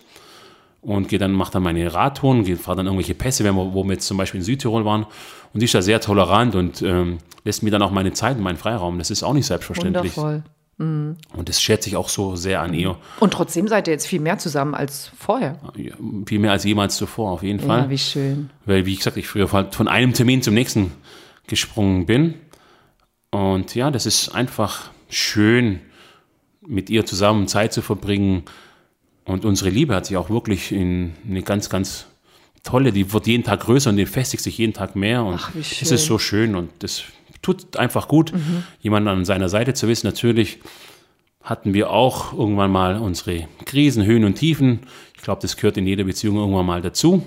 [SPEAKER 2] und gehe dann, mache dann meine Radtouren, fahre dann irgendwelche Pässe, wenn wir, wo wir jetzt zum Beispiel in Südtirol waren. Und sie ist da sehr tolerant und ähm, lässt mir dann auch meine Zeit und meinen Freiraum. Das ist auch nicht selbstverständlich.
[SPEAKER 1] Wundervoll.
[SPEAKER 2] Und das schätze ich auch so sehr an ihr.
[SPEAKER 1] Und trotzdem seid ihr jetzt viel mehr zusammen als vorher.
[SPEAKER 2] Ja, Viel mehr als jemals zuvor, auf jeden Fall.
[SPEAKER 1] Ja, wie schön.
[SPEAKER 2] Weil, wie gesagt, ich früher halt von einem Termin zum nächsten gesprungen bin. Und ja, das ist einfach schön, mit ihr zusammen Zeit zu verbringen. Und unsere Liebe hat sich auch wirklich in eine ganz, ganz tolle, die wird jeden Tag größer und die festigt sich jeden Tag mehr. Und
[SPEAKER 1] Ach,
[SPEAKER 2] es ist so schön und das tut einfach gut, jemanden an seiner Seite zu wissen. Natürlich hatten wir auch irgendwann mal unsere Krisen, Höhen und Tiefen. Ich glaube, das gehört in jeder Beziehung irgendwann mal dazu.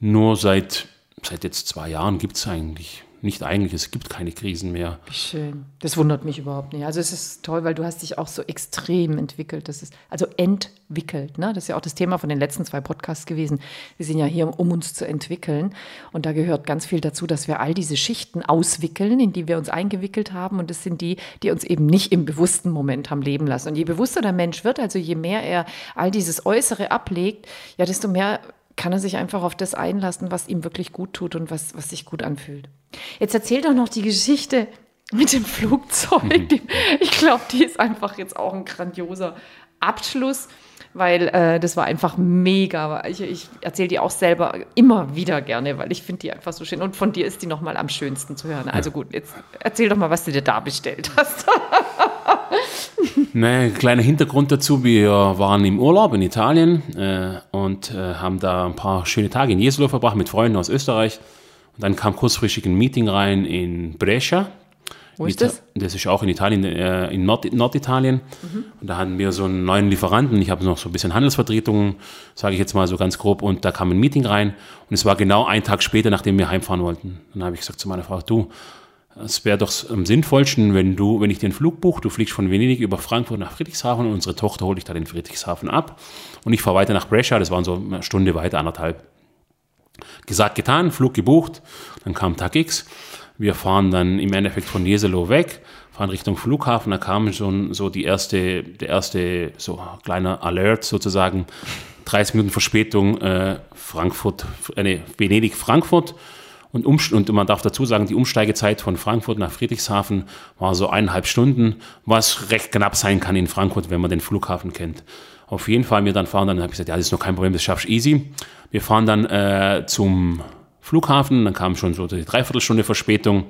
[SPEAKER 2] Nur seit, seit jetzt zwei Jahren gibt es eigentlich, nicht eigentlich, es gibt keine Krisen mehr.
[SPEAKER 1] Schön. Das wundert mich überhaupt nicht. Also es ist toll, weil du hast dich auch so extrem entwickelt. Das ist also entwickelt. Ne? Das ist ja auch das Thema von den letzten zwei Podcasts gewesen. Wir sind ja hier, um uns zu entwickeln. Und da gehört ganz viel dazu, dass wir all diese Schichten auswickeln, in die wir uns eingewickelt haben. Und das sind die, die uns eben nicht im bewussten Moment haben leben lassen. Und je bewusster der Mensch wird, also je mehr er all dieses Äußere ablegt, ja, desto mehr kann er sich einfach auf das einlassen, was ihm wirklich gut tut und was, was sich gut anfühlt. Jetzt erzähl doch noch die Geschichte mit dem Flugzeug. Die- Ich glaube, die ist einfach jetzt auch ein grandioser Abschluss, weil äh, das war einfach mega. Ich, ich erzähle die auch selber immer wieder gerne, weil ich finde die einfach so schön. Und von dir ist die nochmal am schönsten zu hören. Also gut, jetzt erzähl doch mal, was du dir da bestellt hast. <laughs>
[SPEAKER 2] Ne, kleiner Hintergrund dazu, wir waren im Urlaub in Italien äh, und äh, haben da ein paar schöne Tage in Jesolo verbracht mit Freunden aus Österreich. Und dann kam kurzfristig ein Meeting rein in Brescia.
[SPEAKER 1] Wo ist
[SPEAKER 2] Ita-
[SPEAKER 1] das?
[SPEAKER 2] Das ist auch in Italien, äh, in Nord Norditalien. Und da hatten wir so einen neuen Lieferanten. Ich habe noch so ein bisschen Handelsvertretungen, sage ich jetzt mal so ganz grob. Und da kam ein Meeting rein. Und es war genau ein Tag später, nachdem wir heimfahren wollten. Dann habe ich gesagt zu meiner Frau, du, es wäre doch am sinnvollsten, wenn du, wenn ich den Flug buche, du fliegst von Venedig über Frankfurt nach Friedrichshafen und unsere Tochter holt dich dann in Friedrichshafen ab. Und ich fahre weiter nach Brescia, das waren so eine Stunde weiter, anderthalb. Gesagt, getan, Flug gebucht, dann kam Tag X. Wir fahren dann im Endeffekt von Jeselo weg, fahren Richtung Flughafen, da kam schon so die erste, der erste so kleiner Alert sozusagen, 30 Minuten Verspätung, äh, Frankfurt, äh, nee, Venedig-Frankfurt. Und, um, und man darf dazu sagen, die Umsteigezeit von Frankfurt nach Friedrichshafen war so eineinhalb Stunden, was recht knapp sein kann in Frankfurt, wenn man den Flughafen kennt. Auf jeden Fall, wir dann fahren, dann habe ich gesagt, ja, das ist noch kein Problem, das schaffst du easy. Wir fahren dann äh, zum Flughafen, dann kam schon so die Dreiviertelstunde Verspätung.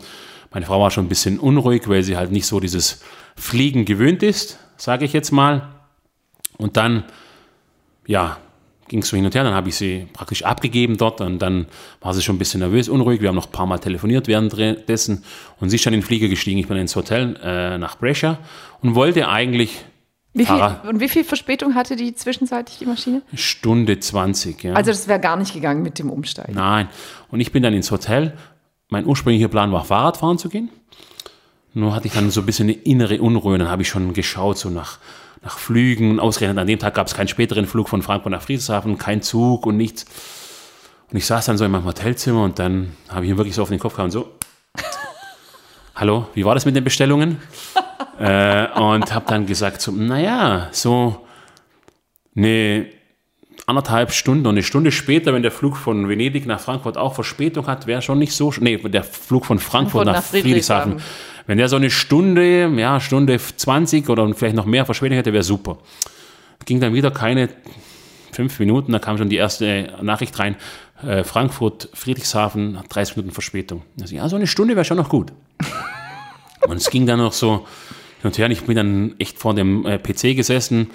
[SPEAKER 2] Meine Frau war schon ein bisschen unruhig, weil sie halt nicht so dieses Fliegen gewöhnt ist, sage ich jetzt mal. Und dann, ja, ging es so hin und her, dann habe ich sie praktisch abgegeben dort und dann war sie schon ein bisschen nervös, unruhig. Wir haben noch ein paar Mal telefoniert währenddessen und sie ist dann in den Flieger gestiegen. Ich bin ins Hotel äh, nach Brescia und wollte eigentlich
[SPEAKER 1] Wie viel, und wie viel Verspätung hatte die zwischenzeitlich, die Maschine?
[SPEAKER 2] Stunde 20. Ja.
[SPEAKER 1] Also das wäre gar nicht gegangen mit dem Umsteigen.
[SPEAKER 2] Nein. Und ich bin dann ins Hotel. Mein ursprünglicher Plan war, Fahrradfahren zu gehen. Nur hatte ich dann so ein bisschen eine innere Unruhe. Dann habe ich schon geschaut, so nach, nach Flügen. Und ausgerechnet an dem Tag gab es keinen späteren Flug von Frankfurt nach Friedrichshafen, kein Zug und nichts. Und ich saß dann so in meinem Hotelzimmer und dann habe ich ihm wirklich so auf den Kopf gehauen, so, <laughs> hallo, wie war das mit den Bestellungen? <laughs> äh, und habe dann gesagt, so, naja, so eine anderthalb Stunden und eine Stunde später, wenn der Flug von Venedig nach Frankfurt auch Verspätung hat, wäre schon nicht so, nee, der Flug von Frankfurt,
[SPEAKER 1] Frankfurt
[SPEAKER 2] nach,
[SPEAKER 1] nach Friedrichshafen.
[SPEAKER 2] Friedrichshafen. Wenn der so eine Stunde, ja, Stunde 20 oder vielleicht noch mehr Verspätung hätte, wäre super. Ging dann wieder keine fünf Minuten, da kam schon die erste Nachricht rein, äh, Frankfurt, Friedrichshafen, 30 Minuten Verspätung. Also, ja, so eine Stunde wäre schon noch gut. <laughs> Und es ging dann noch so hin und her. Ich bin dann echt vor dem äh, PC gesessen,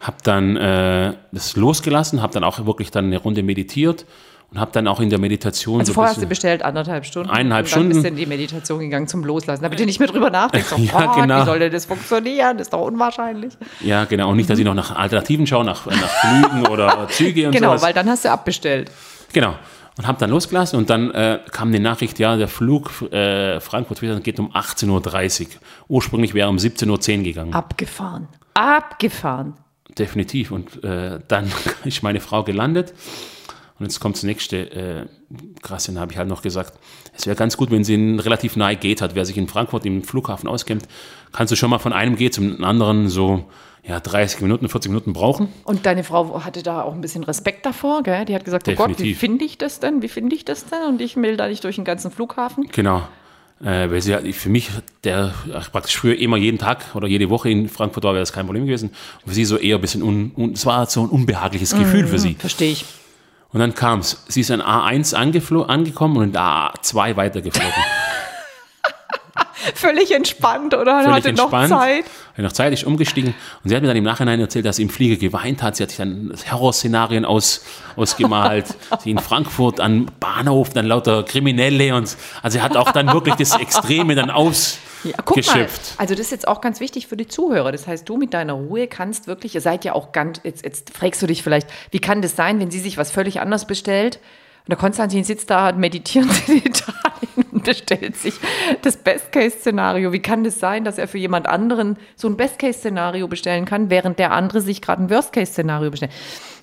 [SPEAKER 2] habe dann äh, das losgelassen, habe dann auch wirklich dann eine Runde meditiert und habe dann auch in der Meditation
[SPEAKER 1] Also
[SPEAKER 2] so
[SPEAKER 1] vorher hast du bestellt anderthalb Stunden.
[SPEAKER 2] Eineinhalb
[SPEAKER 1] und dann
[SPEAKER 2] Stunden.
[SPEAKER 1] bist du in die Meditation gegangen zum Loslassen. Damit du nicht mehr drüber nachdenkst. <laughs> Oh
[SPEAKER 2] Ja,
[SPEAKER 1] Gott,
[SPEAKER 2] genau.
[SPEAKER 1] Wie soll denn das funktionieren? Das ist doch unwahrscheinlich.
[SPEAKER 2] ja genau, und nicht, dass ich noch nach Alternativen schaue, nach, nach Flügen oder Züge und
[SPEAKER 1] Genau,
[SPEAKER 2] sowas.
[SPEAKER 1] weil dann hast du abbestellt.
[SPEAKER 2] Genau. Und habe dann losgelassen und dann äh, kam die Nachricht, ja, der Flug äh, Frankfurt geht um 18.30 Uhr. Ursprünglich wäre um 17.10 Uhr gegangen.
[SPEAKER 1] Abgefahren. Abgefahren.
[SPEAKER 2] Definitiv. Und äh, dann <laughs> ist meine Frau gelandet. Und jetzt kommt das nächste äh, krasse, dann habe ich halt noch gesagt, es wäre ganz gut, wenn sie ein relativ nahe Gate hat. Wer sich in Frankfurt im Flughafen auskennt, kannst du schon mal von einem Gate zum anderen so ja, 30 Minuten, 40 Minuten brauchen.
[SPEAKER 1] Und deine Frau hatte da auch ein bisschen Respekt davor, gell? Die hat gesagt, oh Gott, wie
[SPEAKER 2] Definitiv.
[SPEAKER 1] finde ich das denn? Wie finde ich das denn? Und ich will da nicht durch den ganzen Flughafen.
[SPEAKER 2] Genau. Äh, weil sie für mich, der praktisch früher immer jeden Tag oder jede Woche in Frankfurt war, wäre das kein Problem gewesen. Und für sie so eher ein bisschen, un, un, es war so ein unbehagliches Gefühl für sie.
[SPEAKER 1] Verstehe ich.
[SPEAKER 2] Und dann kam es. Sie ist an A1 angekommen und A2 weitergeflogen. <laughs>
[SPEAKER 1] Völlig entspannt, oder?
[SPEAKER 2] Völlig
[SPEAKER 1] hatte
[SPEAKER 2] entspannt.
[SPEAKER 1] noch Zeit.
[SPEAKER 2] Hatte noch Zeit, ist umgestiegen. Und sie hat mir dann im Nachhinein erzählt, dass sie im Flieger geweint hat. Sie hat sich dann Horrorszenarien aus, ausgemalt. <laughs> sie in Frankfurt an Bahnhof, dann lauter Kriminelle und, also sie hat auch dann wirklich das Extreme dann aus,
[SPEAKER 1] Ja, guck mal,
[SPEAKER 2] geschöpft.
[SPEAKER 1] also das ist jetzt auch ganz wichtig für die Zuhörer. Das heißt, du mit deiner Ruhe kannst wirklich, ihr seid ja auch ganz, jetzt, jetzt fragst du dich vielleicht, wie kann das sein, wenn sie sich was völlig anders bestellt? Und der Konstantin sitzt da, hat meditierend in <laughs> Italien und bestellt sich das Best-Case-Szenario. Wie kann das sein, dass er für jemand anderen so ein Best-Case-Szenario bestellen kann, während der andere sich gerade ein Worst-Case-Szenario bestellt?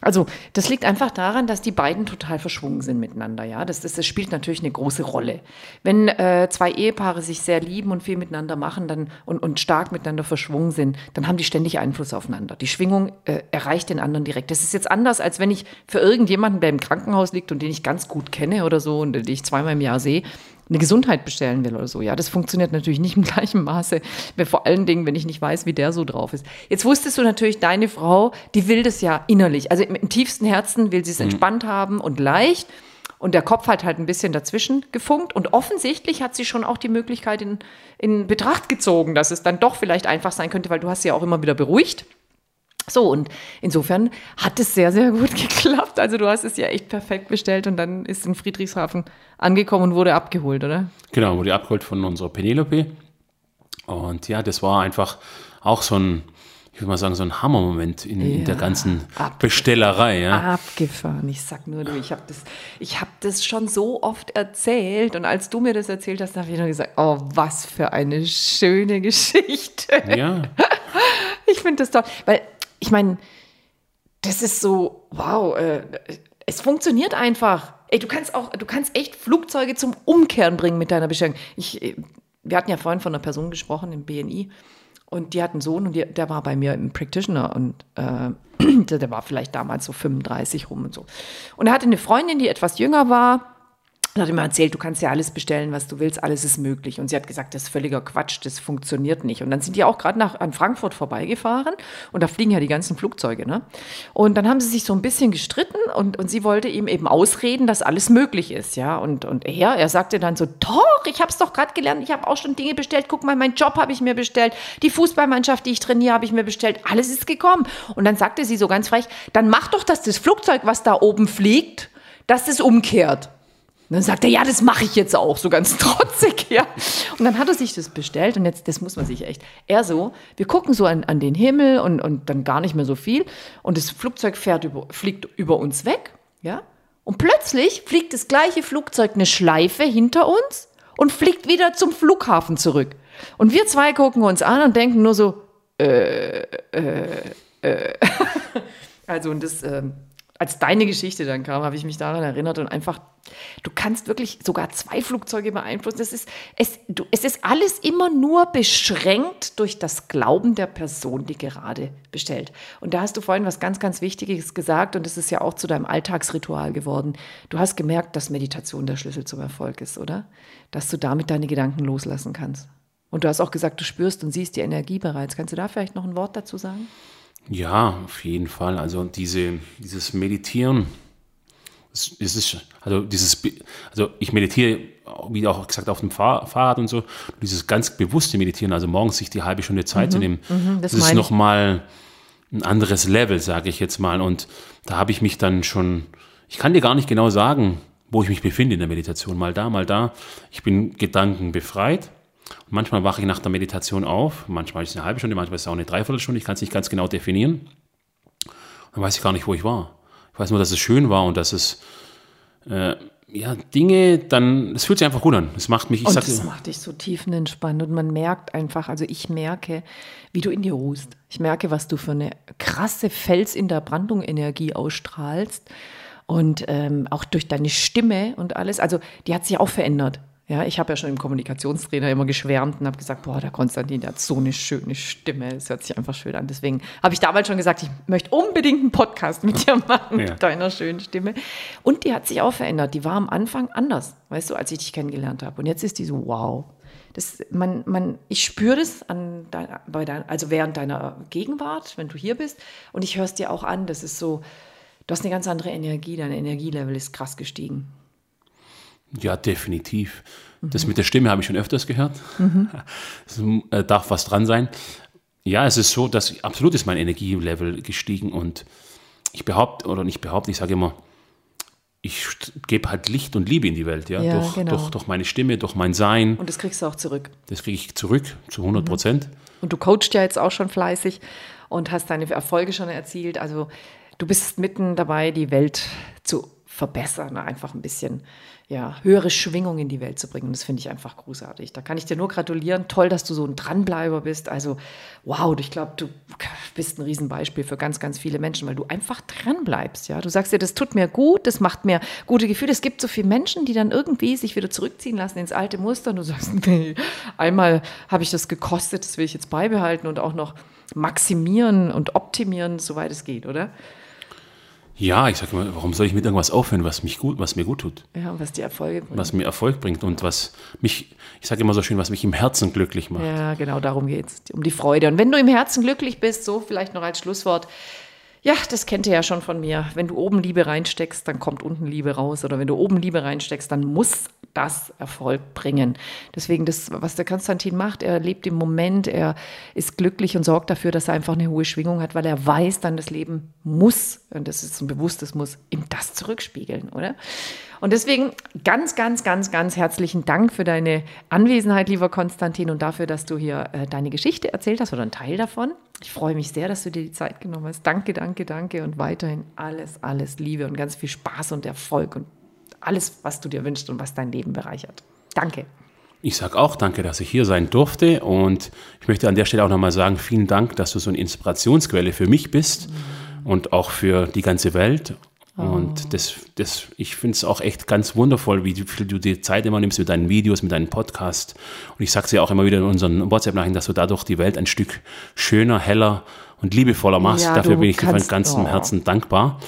[SPEAKER 1] Also, das liegt einfach daran, dass die beiden total verschwungen sind miteinander, ja. Das, das, das spielt natürlich eine große Rolle. Wenn äh, zwei Ehepaare sich sehr lieben und viel miteinander machen dann, und, und stark miteinander verschwungen sind, dann haben die ständig Einfluss aufeinander. Die Schwingung äh, erreicht den anderen direkt. Das ist jetzt anders, als wenn ich für irgendjemanden, der im Krankenhaus liegt und den ich ganz gut kenne oder so und den ich zweimal im Jahr sehe, eine Gesundheit bestellen will oder so. Ja, das funktioniert natürlich nicht im <laughs> gleichen Maße. Vor allen Dingen, wenn ich nicht weiß, wie der so drauf ist. Jetzt wusstest du natürlich, deine Frau, die will das ja innerlich. Also im, im tiefsten Herzen will sie es entspannt haben und leicht. Und der Kopf hat halt ein bisschen dazwischen gefunkt. Und offensichtlich hat sie schon auch die Möglichkeit in, in Betracht gezogen, dass es dann doch vielleicht einfach sein könnte, weil du hast sie ja auch immer wieder beruhigt. So, und insofern hat es sehr, sehr gut <laughs> geklappt. Also du hast es ja echt perfekt bestellt und dann ist in Friedrichshafen angekommen und wurde abgeholt, oder?
[SPEAKER 2] Genau, wurde abgeholt von unserer Penelope. Und ja, das war einfach auch so ein, ich würde mal sagen, so ein Hammermoment in, in der
[SPEAKER 1] Ja,
[SPEAKER 2] ganzen
[SPEAKER 1] ab-
[SPEAKER 2] Bestellerei. Ja.
[SPEAKER 1] Abgefahren. Ich sag nur, du, ich habe das, ich hab das schon so oft erzählt. Und als du mir das erzählt hast, habe ich nur gesagt, oh, was für eine schöne <laughs> Geschichte.
[SPEAKER 2] ja.
[SPEAKER 1] Ich finde das toll. Weil, ich meine, das ist so, wow, äh, es funktioniert einfach. Ey, du kannst auch, du kannst echt Flugzeuge zum Umkehren bringen mit deiner Bestellung. Ich, äh, wir hatten ja vorhin von einer Person gesprochen im BNI und die hat einen Sohn und die, der war bei mir im Practitioner und äh, <clears throat> der, der war vielleicht damals so 35 rum und so. Und er hatte eine Freundin, die etwas jünger war. Und hat immer erzählt, du kannst ja alles bestellen, was du willst, alles ist möglich. Und sie hat gesagt, das ist völliger Quatsch, das funktioniert nicht. Und dann sind die auch gerade an Frankfurt vorbeigefahren und da fliegen ja die ganzen Flugzeuge. Ne? Und dann haben sie sich so ein bisschen gestritten und, und sie wollte ihm eben ausreden, dass alles möglich ist. Ja? Und, und er, er sagte dann so, doch, ich habe es doch gerade gelernt, ich habe auch schon Dinge bestellt, guck mal, meinen Job habe ich mir bestellt, die Fußballmannschaft, die ich trainiere, habe ich mir bestellt, alles ist gekommen. Und dann sagte sie so ganz frech, dann mach doch, dass das Flugzeug, was da oben fliegt, dass das umkehrt. Und dann sagt er, ja, das mache ich jetzt auch, so ganz <laughs> trotzig, ja. Und dann hat er sich das bestellt und jetzt, das muss man sich echt, er so, wir gucken so an, an den Himmel und, und dann gar nicht mehr so viel und das Flugzeug fährt über, fliegt über uns weg, ja. Und plötzlich fliegt das gleiche Flugzeug eine Schleife hinter uns und fliegt wieder zum Flughafen zurück. Und wir zwei gucken uns an und denken nur so, äh, äh, äh. <laughs> Also und das, ähm, als deine Geschichte dann kam, habe ich mich daran erinnert und einfach, du kannst wirklich sogar zwei Flugzeuge beeinflussen. Das ist, es, du, es ist alles immer nur beschränkt durch das Glauben der Person, die gerade bestellt. Und da hast du vorhin was ganz, ganz Wichtiges gesagt und das ist ja auch zu deinem Alltagsritual geworden. Du hast gemerkt, dass Meditation der Schlüssel zum Erfolg ist, oder? Dass du damit deine Gedanken loslassen kannst. Und du hast auch gesagt, du spürst und siehst die Energie bereits. Kannst du da vielleicht noch ein Wort dazu sagen?
[SPEAKER 2] Ja, auf jeden Fall. Also diese, dieses Meditieren, es, ist, also dieses, also ich meditiere, wie auch gesagt, auf dem Fahr Fahrrad und so, dieses ganz bewusste Meditieren, also morgens sich die halbe Stunde Zeit zu nehmen,
[SPEAKER 1] das
[SPEAKER 2] das, ist nochmal ein anderes Level, sage ich jetzt mal. Und da habe ich mich dann schon, ich kann dir gar nicht genau sagen, wo ich mich befinde in der Meditation, mal da, mal da. Ich bin gedankenbefreit. Und manchmal wache ich nach der Meditation auf, manchmal ist es eine halbe Stunde, manchmal ist es auch eine Dreiviertelstunde, ich kann es nicht ganz genau definieren. Dann weiß ich gar nicht, wo ich war. Ich weiß nur, dass es schön war und dass es äh, ja, Dinge, dann, es fühlt sich einfach gut an. Es macht mich, ich
[SPEAKER 1] Und
[SPEAKER 2] sag,
[SPEAKER 1] das macht dich so tiefenentspannt und man merkt einfach, also ich merke, wie du in dir ruhst. Ich merke, was du für eine krasse Fels in der Brandung Energie ausstrahlst und ähm, auch durch deine Stimme und alles. Also die hat sich auch verändert. Ja, ich habe ja schon im Kommunikationstrainer immer geschwärmt und habe gesagt, boah, der Konstantin, der hat so eine schöne Stimme. Es hört sich einfach schön an. Deswegen habe ich damals schon gesagt, ich möchte unbedingt einen Podcast mit dir machen, ja. mit deiner schönen Stimme. Und die hat sich auch verändert. Die war am Anfang anders, weißt du, als ich dich kennengelernt habe. Und jetzt ist die so, wow. Das, man, man, ich spüre das an dein, bei dein, also während deiner Gegenwart, wenn du hier bist. Und ich höre es dir auch an. Das ist so, du hast eine ganz andere Energie. Dein Energielevel ist krass gestiegen.
[SPEAKER 2] Ja, definitiv. Mhm. Das mit der Stimme habe ich schon öfters gehört. Mhm. <laughs> Es äh, darf was dran sein. Ja, es ist so, dass absolut ist mein Energielevel gestiegen und ich behaupte, oder nicht behaupte, ich sage immer, ich gebe halt Licht und Liebe in die Welt, ja, ja durch, genau. durch, durch, meine Stimme, durch mein Sein.
[SPEAKER 1] Und das kriegst du auch zurück.
[SPEAKER 2] Das kriege ich zurück, zu 100 Prozent. Mhm.
[SPEAKER 1] Und du coachst ja jetzt auch schon fleißig und hast deine Erfolge schon erzielt. Also du bist mitten dabei, die Welt zu verbessern, einfach ein bisschen ja, höhere Schwingung in die Welt zu bringen. Das finde ich einfach großartig. Da kann ich dir nur gratulieren. Toll, dass du so ein Dranbleiber bist. Also, wow, ich glaube, du bist ein Riesenbeispiel für ganz, ganz viele Menschen, weil du einfach dranbleibst. Ja? Du sagst dir, das tut mir gut, das macht mir gute Gefühle. Es gibt so viele Menschen, die dann irgendwie sich wieder zurückziehen lassen ins alte Muster und du sagst, <laughs> nee, einmal habe ich das gekostet, das will ich jetzt beibehalten und auch noch maximieren und optimieren, soweit es geht, oder?
[SPEAKER 2] Ja, ich sage immer, warum soll ich mit irgendwas aufhören, was mich gut, was mir gut tut?
[SPEAKER 1] Ja, was die Erfolge
[SPEAKER 2] bringt. Was mir Erfolg bringt und was mich, ich sage immer so schön, was mich im Herzen glücklich macht.
[SPEAKER 1] Ja, genau, darum geht es, um die Freude. Und wenn du im Herzen glücklich bist, so vielleicht noch als Schlusswort, ja, das kennt ihr ja schon von mir. Wenn du oben Liebe reinsteckst, dann kommt unten Liebe raus. Oder wenn du oben Liebe reinsteckst, dann muss das Erfolg bringen. Deswegen das, was der Konstantin macht, er lebt im Moment, er ist glücklich und sorgt dafür, dass er einfach eine hohe Schwingung hat, weil er weiß dann, das Leben muss, und das ist ein bewusstes Muss, ihm das zurückspiegeln, oder? Und deswegen ganz, ganz, ganz, ganz herzlichen Dank für deine Anwesenheit, lieber Konstantin, und dafür, dass du hier äh, deine Geschichte erzählt hast oder einen Teil davon. Ich freue mich sehr, dass du dir die Zeit genommen hast. Danke, danke, danke und weiterhin alles, alles Liebe und ganz viel Spaß und Erfolg und alles, was du dir wünschst und was dein Leben bereichert. Danke.
[SPEAKER 2] Ich sage auch danke, dass ich hier sein durfte und ich möchte an der Stelle auch nochmal sagen, vielen Dank, dass du so eine Inspirationsquelle für mich bist mhm. und auch für die ganze Welt und oh. das, das, ich finde es auch echt ganz wundervoll, wie viel du dir Zeit immer nimmst mit deinen Videos, mit deinen Podcasts. Und ich sage es ja auch immer wieder in unseren WhatsApp-Nachrichten, dass du dadurch die Welt ein Stück schöner, heller und liebevoller machst. Ja, Dafür bin ich dir von ganzem oh. Herzen dankbar.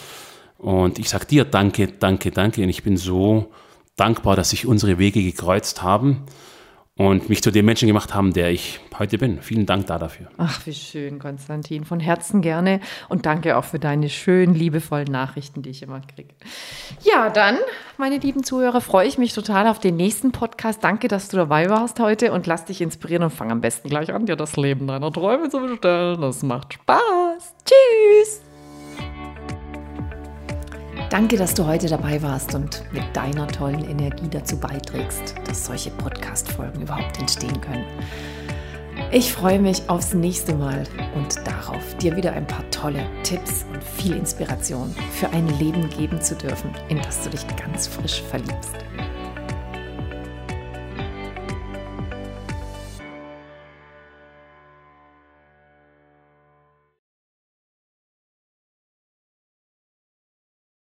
[SPEAKER 2] Und ich sage dir danke, danke, danke. Und ich bin so dankbar, dass sich unsere Wege gekreuzt haben und mich zu dem Menschen gemacht haben, der ich heute bin. Vielen Dank da dafür.
[SPEAKER 1] Ach, wie schön, Konstantin. Von Herzen gerne und danke auch für deine schönen, liebevollen Nachrichten, die ich immer kriege. Ja, dann, meine lieben Zuhörer, freue ich mich total auf den nächsten Podcast. Danke, dass du dabei warst heute und lass dich inspirieren und fang am besten gleich an, dir das Leben deiner Träume zu bestellen. Das macht Spaß. Tschüss. Danke, dass du heute dabei warst und mit deiner tollen Energie dazu beiträgst, dass solche Podcast-Folgen überhaupt entstehen können. Ich freue mich aufs nächste Mal und darauf, dir wieder ein paar tolle Tipps und viel Inspiration für ein Leben geben zu dürfen, in das du dich ganz frisch verliebst.